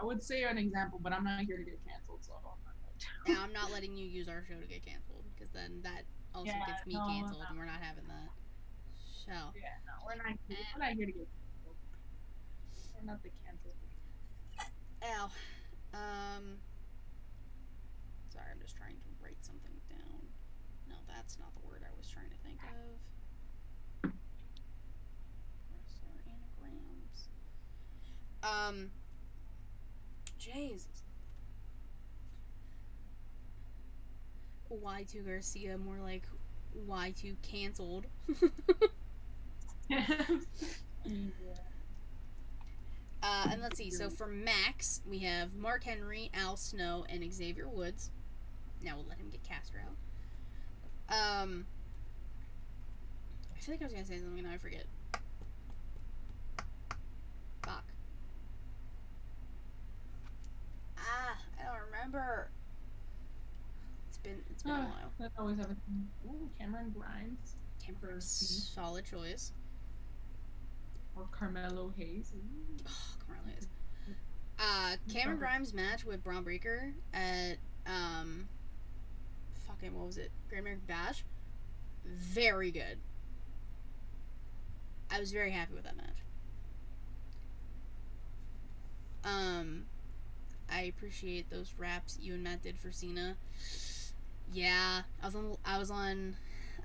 I would say an example, but I'm not here to get canceled, so I'm not I'm not letting you use our show to get canceled because then that also Yeah, gets me no, canceled, no. and we're not having that. So Yeah, no, we're not. We're not here to get canceled. We're not the cancel. Ow. Um. Sorry, I'm just trying to write something down. No, that's not the word I was trying to think of. Um. Jesus. Y2 Garcia, more like Y2 canceled. yeah. Uh, and let's see. So for Max, we have Mark Henry, Al Snow, and Xavier Woods. Now we'll let him get Caster out. Um, I feel like I was gonna say something and I forget. Fuck. Ah, I don't remember. It's been it's been a Ah, while. That always thing. Ooh, Cameron Grimes Cameron, solid choice. or Carmelo Hayes. Ooh. Oh, Carmelo Hayes. Uh, Cameron Grimes match with Bron Breakker at um, fucking what was it? Great American Bash. Very good. I was very happy with that match. Um, I appreciate those raps you and Matt did for Cena. Yeah, I was on I was on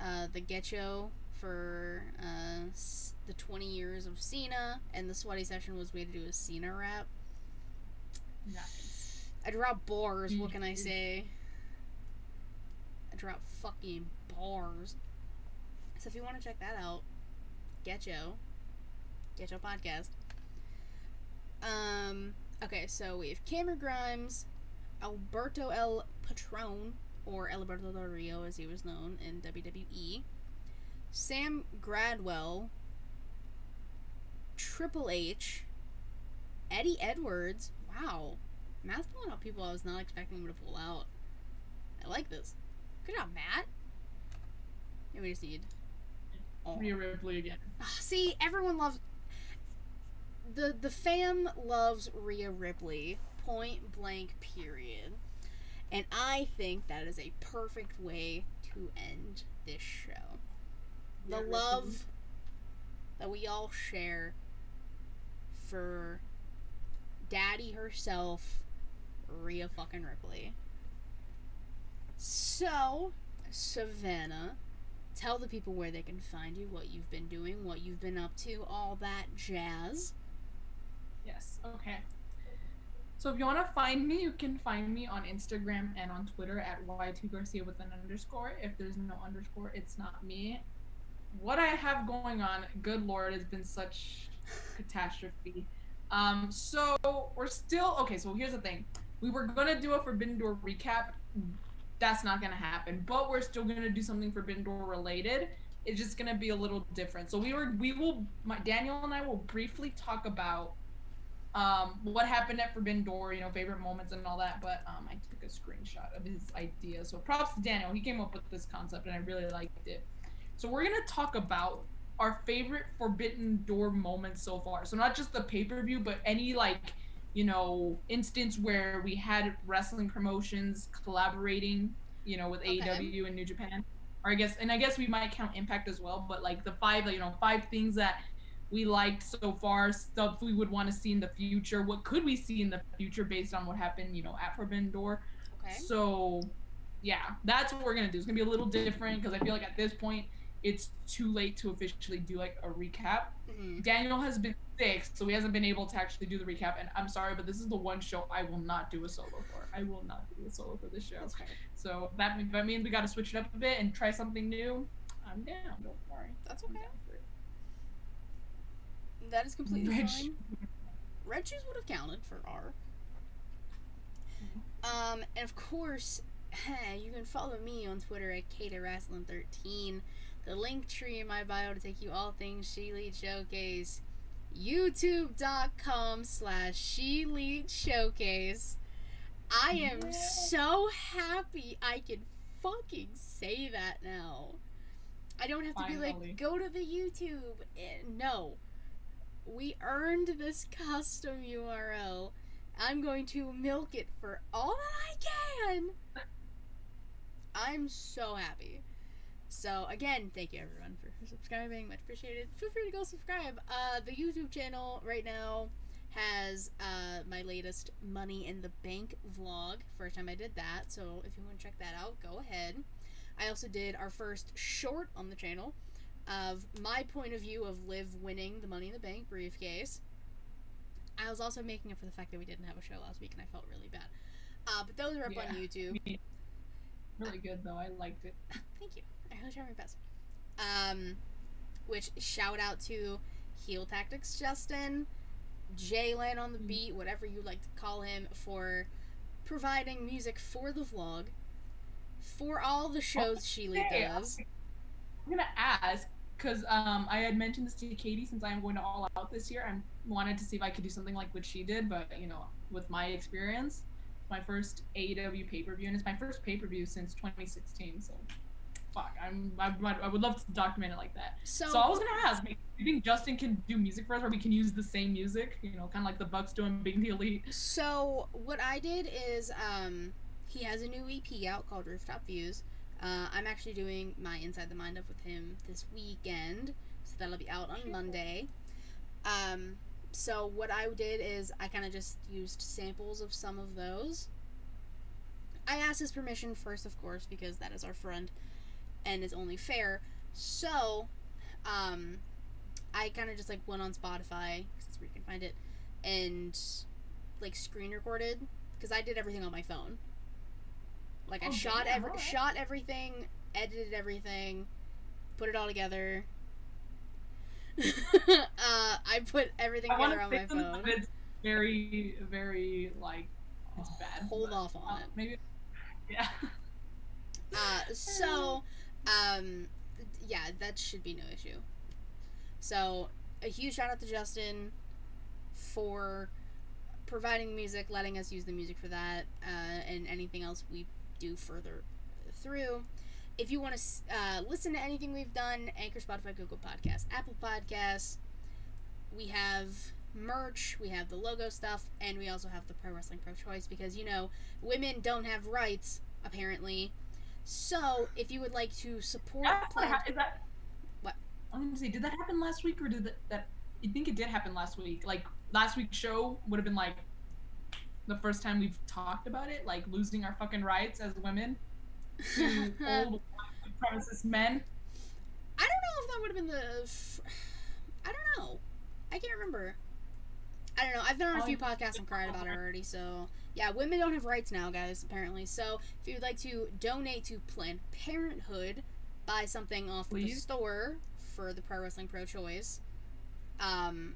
uh, the Getcho for uh, s- the 20 years of Cena, and the sweaty session was way to do a Cena rap. Nice. I drop bars. What can I say? I drop fucking bars. So if you want to check that out, Getcho, Getcho podcast. Um. Okay, so we have Cameron Grimes, Alberto El Patron, or Alberto Del Rio as he was known in WWE, Sam Gradwell, Triple H, Eddie Edwards. Wow, Matt's pulling out people I was not expecting him to pull out. I like this. Good job, Matt. Yeah, we just need. Oh. Rhea Ripley again. Ah, See, everyone loves the the fam loves Rhea Ripley. Point blank. Period. And I think that is a perfect way to end this show. The Ripley. love that we all share for Daddy herself, Rhea fucking Ripley. So, Savannah, tell the people where they can find you, what you've been doing, what you've been up to, all that jazz. Yes. Okay. So if you want to find me, you can find me on Instagram and on Twitter at y2garcia with an underscore. If there's no underscore, it's not me. What I have going on, good lord, has been such catastrophe. Um, so we're still okay. So here's the thing: we were gonna do a Forbidden Door recap. That's not gonna happen, but we're still gonna do something Forbidden Door related. It's just gonna be a little different. So we were, we will, my Daniel and I will briefly talk about um, what happened at Forbidden Door, you know, favorite moments and all that. But um, I took a screenshot of his idea. So props to Daniel. He came up with this concept and I really liked it. So we're gonna talk about our favorite Forbidden Door moments so far. So not just the pay per view, but any like, you know, instance where we had wrestling promotions collaborating, you know, with Okay. AEW and New Japan. Or I guess, and I guess we might count Impact as well. But like the five, you know, five things that we liked so far, stuff we would want to see in the future. What could we see in the future based on what happened, you know, at Forbidden Door? Okay. So, yeah, that's what we're gonna do. It's gonna be a little different because I feel like at this point, it's too late to officially do like a recap. Mhm. Daniel has been sick, so he hasn't been able to actually do the recap. And I'm sorry, but this is the one show I will not do a solo for. I will not do a solo for this show. Fair. So that means that means we got to switch it up a bit and try something new. I'm down. Don't worry. That's okay. Down for it. That is completely Red fine. Red shoes would have counted for R. Um, and of course, you can follow me on Twitter at KataWrestling13. The link tree in my bio to take you all things She Lead Showcase. YouTube.com slash She Lead Showcase. I am Yeah. so happy I can fucking say that now. I don't have to be like, go to the YouTube. Eh, No. We earned this custom URL. I'm going to milk it for all that I can. I'm so happy. So again, thank you everyone for subscribing. Much appreciated. Feel free to go subscribe. Uh, the YouTube channel right now has uh, my latest Money in the Bank vlog. First time I did that, so if you want to check that out, go ahead. I also did our first short on the channel of my point of view of Liv winning the Money in the Bank briefcase. I was also making up for the fact that we didn't have a show last week and I felt really bad. Uh, but those are up on Yeah. YouTube. Really good though. I liked it. Thank you. I really tried my best. Um, which shout out to Heel Tactics Justin, Jalen on the Mm. beat, whatever you like to call him, for providing music for the vlog, for all the shows Sheila Hey, does. I'm gonna ask because um, I had mentioned this to Katie since I'm going to All Out this year. I wanted to see if I could do something like what she did, but you know, with my experience, my first AEW pay per view, and it's my first pay per view since 2016. So, fuck, I'm I, I would love to document it like that. So, So I was gonna ask, do you think Justin can do music for us, where we can use the same music? You know, kind of like the Bucks doing Being the Elite. So what I did is um he has a new EP out called Rooftop Views. Uh, I'm actually doing my Inside the Mind of with him this weekend, so that'll be out on Monday. Um, so what I did is I kind of just used samples of some of those. I asked his permission first, of course, because that is our friend and is only fair. So, um, I kind of just like went on Spotify, that's where you can find it, and like screen recorded because I did everything on my phone. Like I Oh, shot damn, every alright. shot everything, edited everything, put it all together. uh, I put everything I together on my phone. it's very, very like it's bad. Hold but, off on uh, it. Maybe. Yeah. Uh, so, um, yeah, that should be no issue. So, a huge shout out to Justin for providing music, letting us use the music for that, uh, and anything else we do further through. If you want to uh, listen to anything we've done, Anchor, Spotify, Google Podcasts, Apple Podcasts, we have merch, we have the logo stuff, and we also have the Pro Wrestling Pro Choice because, you know, women don't have rights, apparently. So, if you would like to support Planned ha- is that? What? I'm gonna say, did that happen last week, or did that? that I think it did happen last week. Like last week's show would have been like the first time we've talked about it, like losing our fucking rights as women to old white supremacist men. I don't know if that would have been the. I don't know. I can't remember. I don't know. I've been on a few podcasts and cried about it already. So yeah, women don't have rights now, guys. Apparently. So if you would like to donate to Planned Parenthood, buy something off the store for the Pro Wrestling Pro Choice. Um,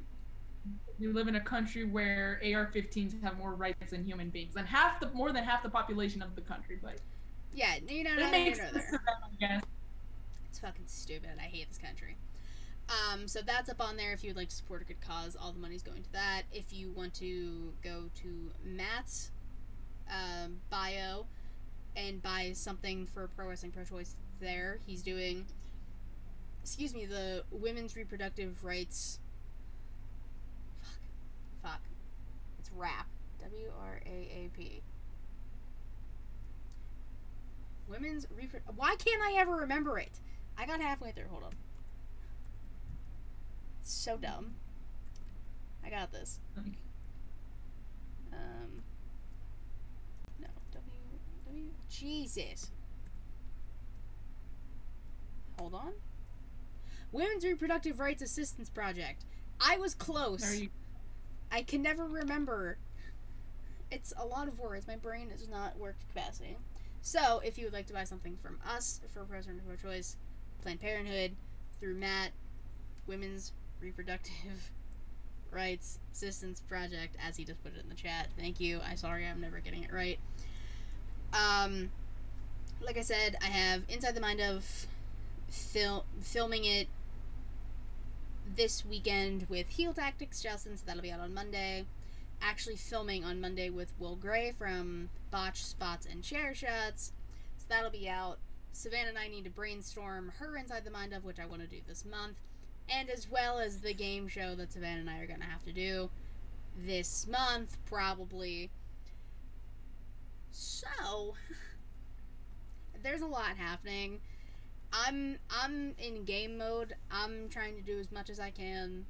We live in a country where AR-15s have more rights than human beings, and half the more than half the population of the country. But yeah, you know, it makes sense to them, I guess. It's fucking stupid. I hate this country. Um, so that's up on there if you would like to support a good cause. All the money's going to that. If you want to go to Matt's um, bio and buy something for Pro Wrestling Pro Choice there, he's doing, excuse me, the women's reproductive rights. Fuck. Fuck. It's RAP. W R A A P. Women's repro- Why can't I ever remember it? I got halfway through. Hold on. It's so dumb. I got this. Um. No. W. W. Jesus. Hold on. Women's Reproductive Rights Assistance Project. I was close. I can never remember. It's a lot of words. My brain is not work capacity. So, if you would like to buy something from us for President of Pro Choice, Planned Parenthood, through Matt, Women's Reproductive Rights Assistance Project, as he just put it in the chat. Thank you. I'm sorry, I'm never getting it right. Um, like I said, I have Inside the Mind of fil- filming it this weekend with Heel Tactics Justin, so that'll be out on Monday. Actually, filming on Monday with Will Gray from Botch Spots and Chair Shots, so that'll be out. Savannah and I need to brainstorm her Inside the Mind of, which I want to do this month, and as well as the game show that Savannah and I are going to have to do this month, probably. So, there's a lot happening. I'm I'm in game mode. I'm trying to do as much as I can,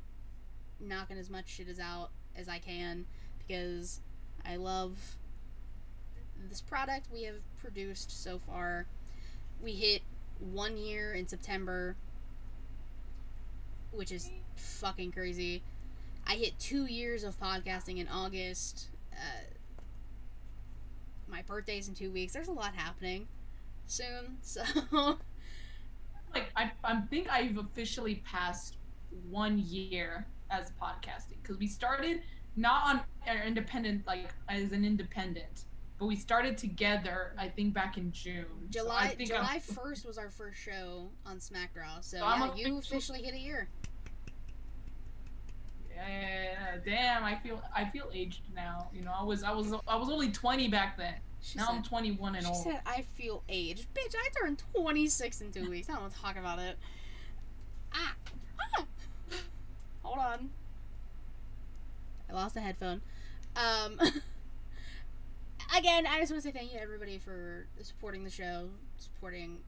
knocking as much shit as out as I can because I love this product we have produced so far. We hit one year in September, which is fucking crazy. I hit two years of podcasting in August. Uh, my birthday's in two weeks. There's a lot happening soon, so like I, I think I've officially passed one year as podcasting because we started not on our independent like as an independent, but we started together. I think back in June. So July think July first was our first show on SmackDraw, so, So yeah, a you officially hit a year. Yeah, damn! I feel I feel aged now. You know, I was I was I was only twenty back then. She now said, I'm 21 and she old. said, "I feel aged, bitch. I turned 26 in two weeks. I don't want to talk about it." Ah, ah. Hold on. I lost the headphone. Um. again, I just want to say thank you to everybody for supporting the show, supporting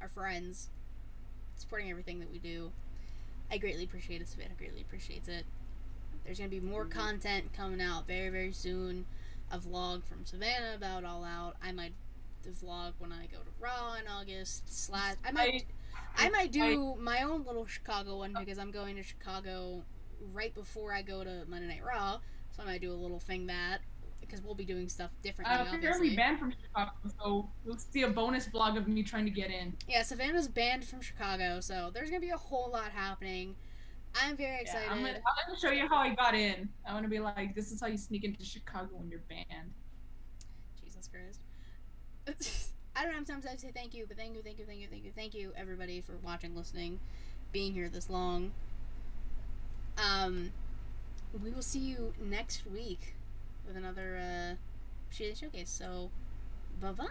our friends, supporting everything that we do. I greatly appreciate it. Savannah greatly appreciates it. There's gonna be more content coming out very, very soon. A vlog from Savannah about All Out. I might vlog when I go to Raw in August. Slash, I might, I, might do my own little Chicago one because I'm going to Chicago right before I go to Monday Night Raw. So I might do a little thing that because we'll be doing stuff differently. Uh, obviously. banned from Chicago, so you'll see a bonus vlog of me trying to get in. Yeah, Savannah's banned from Chicago, so there's gonna be a whole lot happening. I'm very Yeah, excited. I'm gonna, I'm gonna show you how I got in. I want to be like, this is how you sneak into Chicago when you're banned. Jesus Christ. I don't know. Sometimes I say thank you, but thank you, thank you, thank you, thank you, thank you, everybody, for watching, listening, being here this long. Um, we will see you next week with another uh, Shady Showcase. So, bye bye.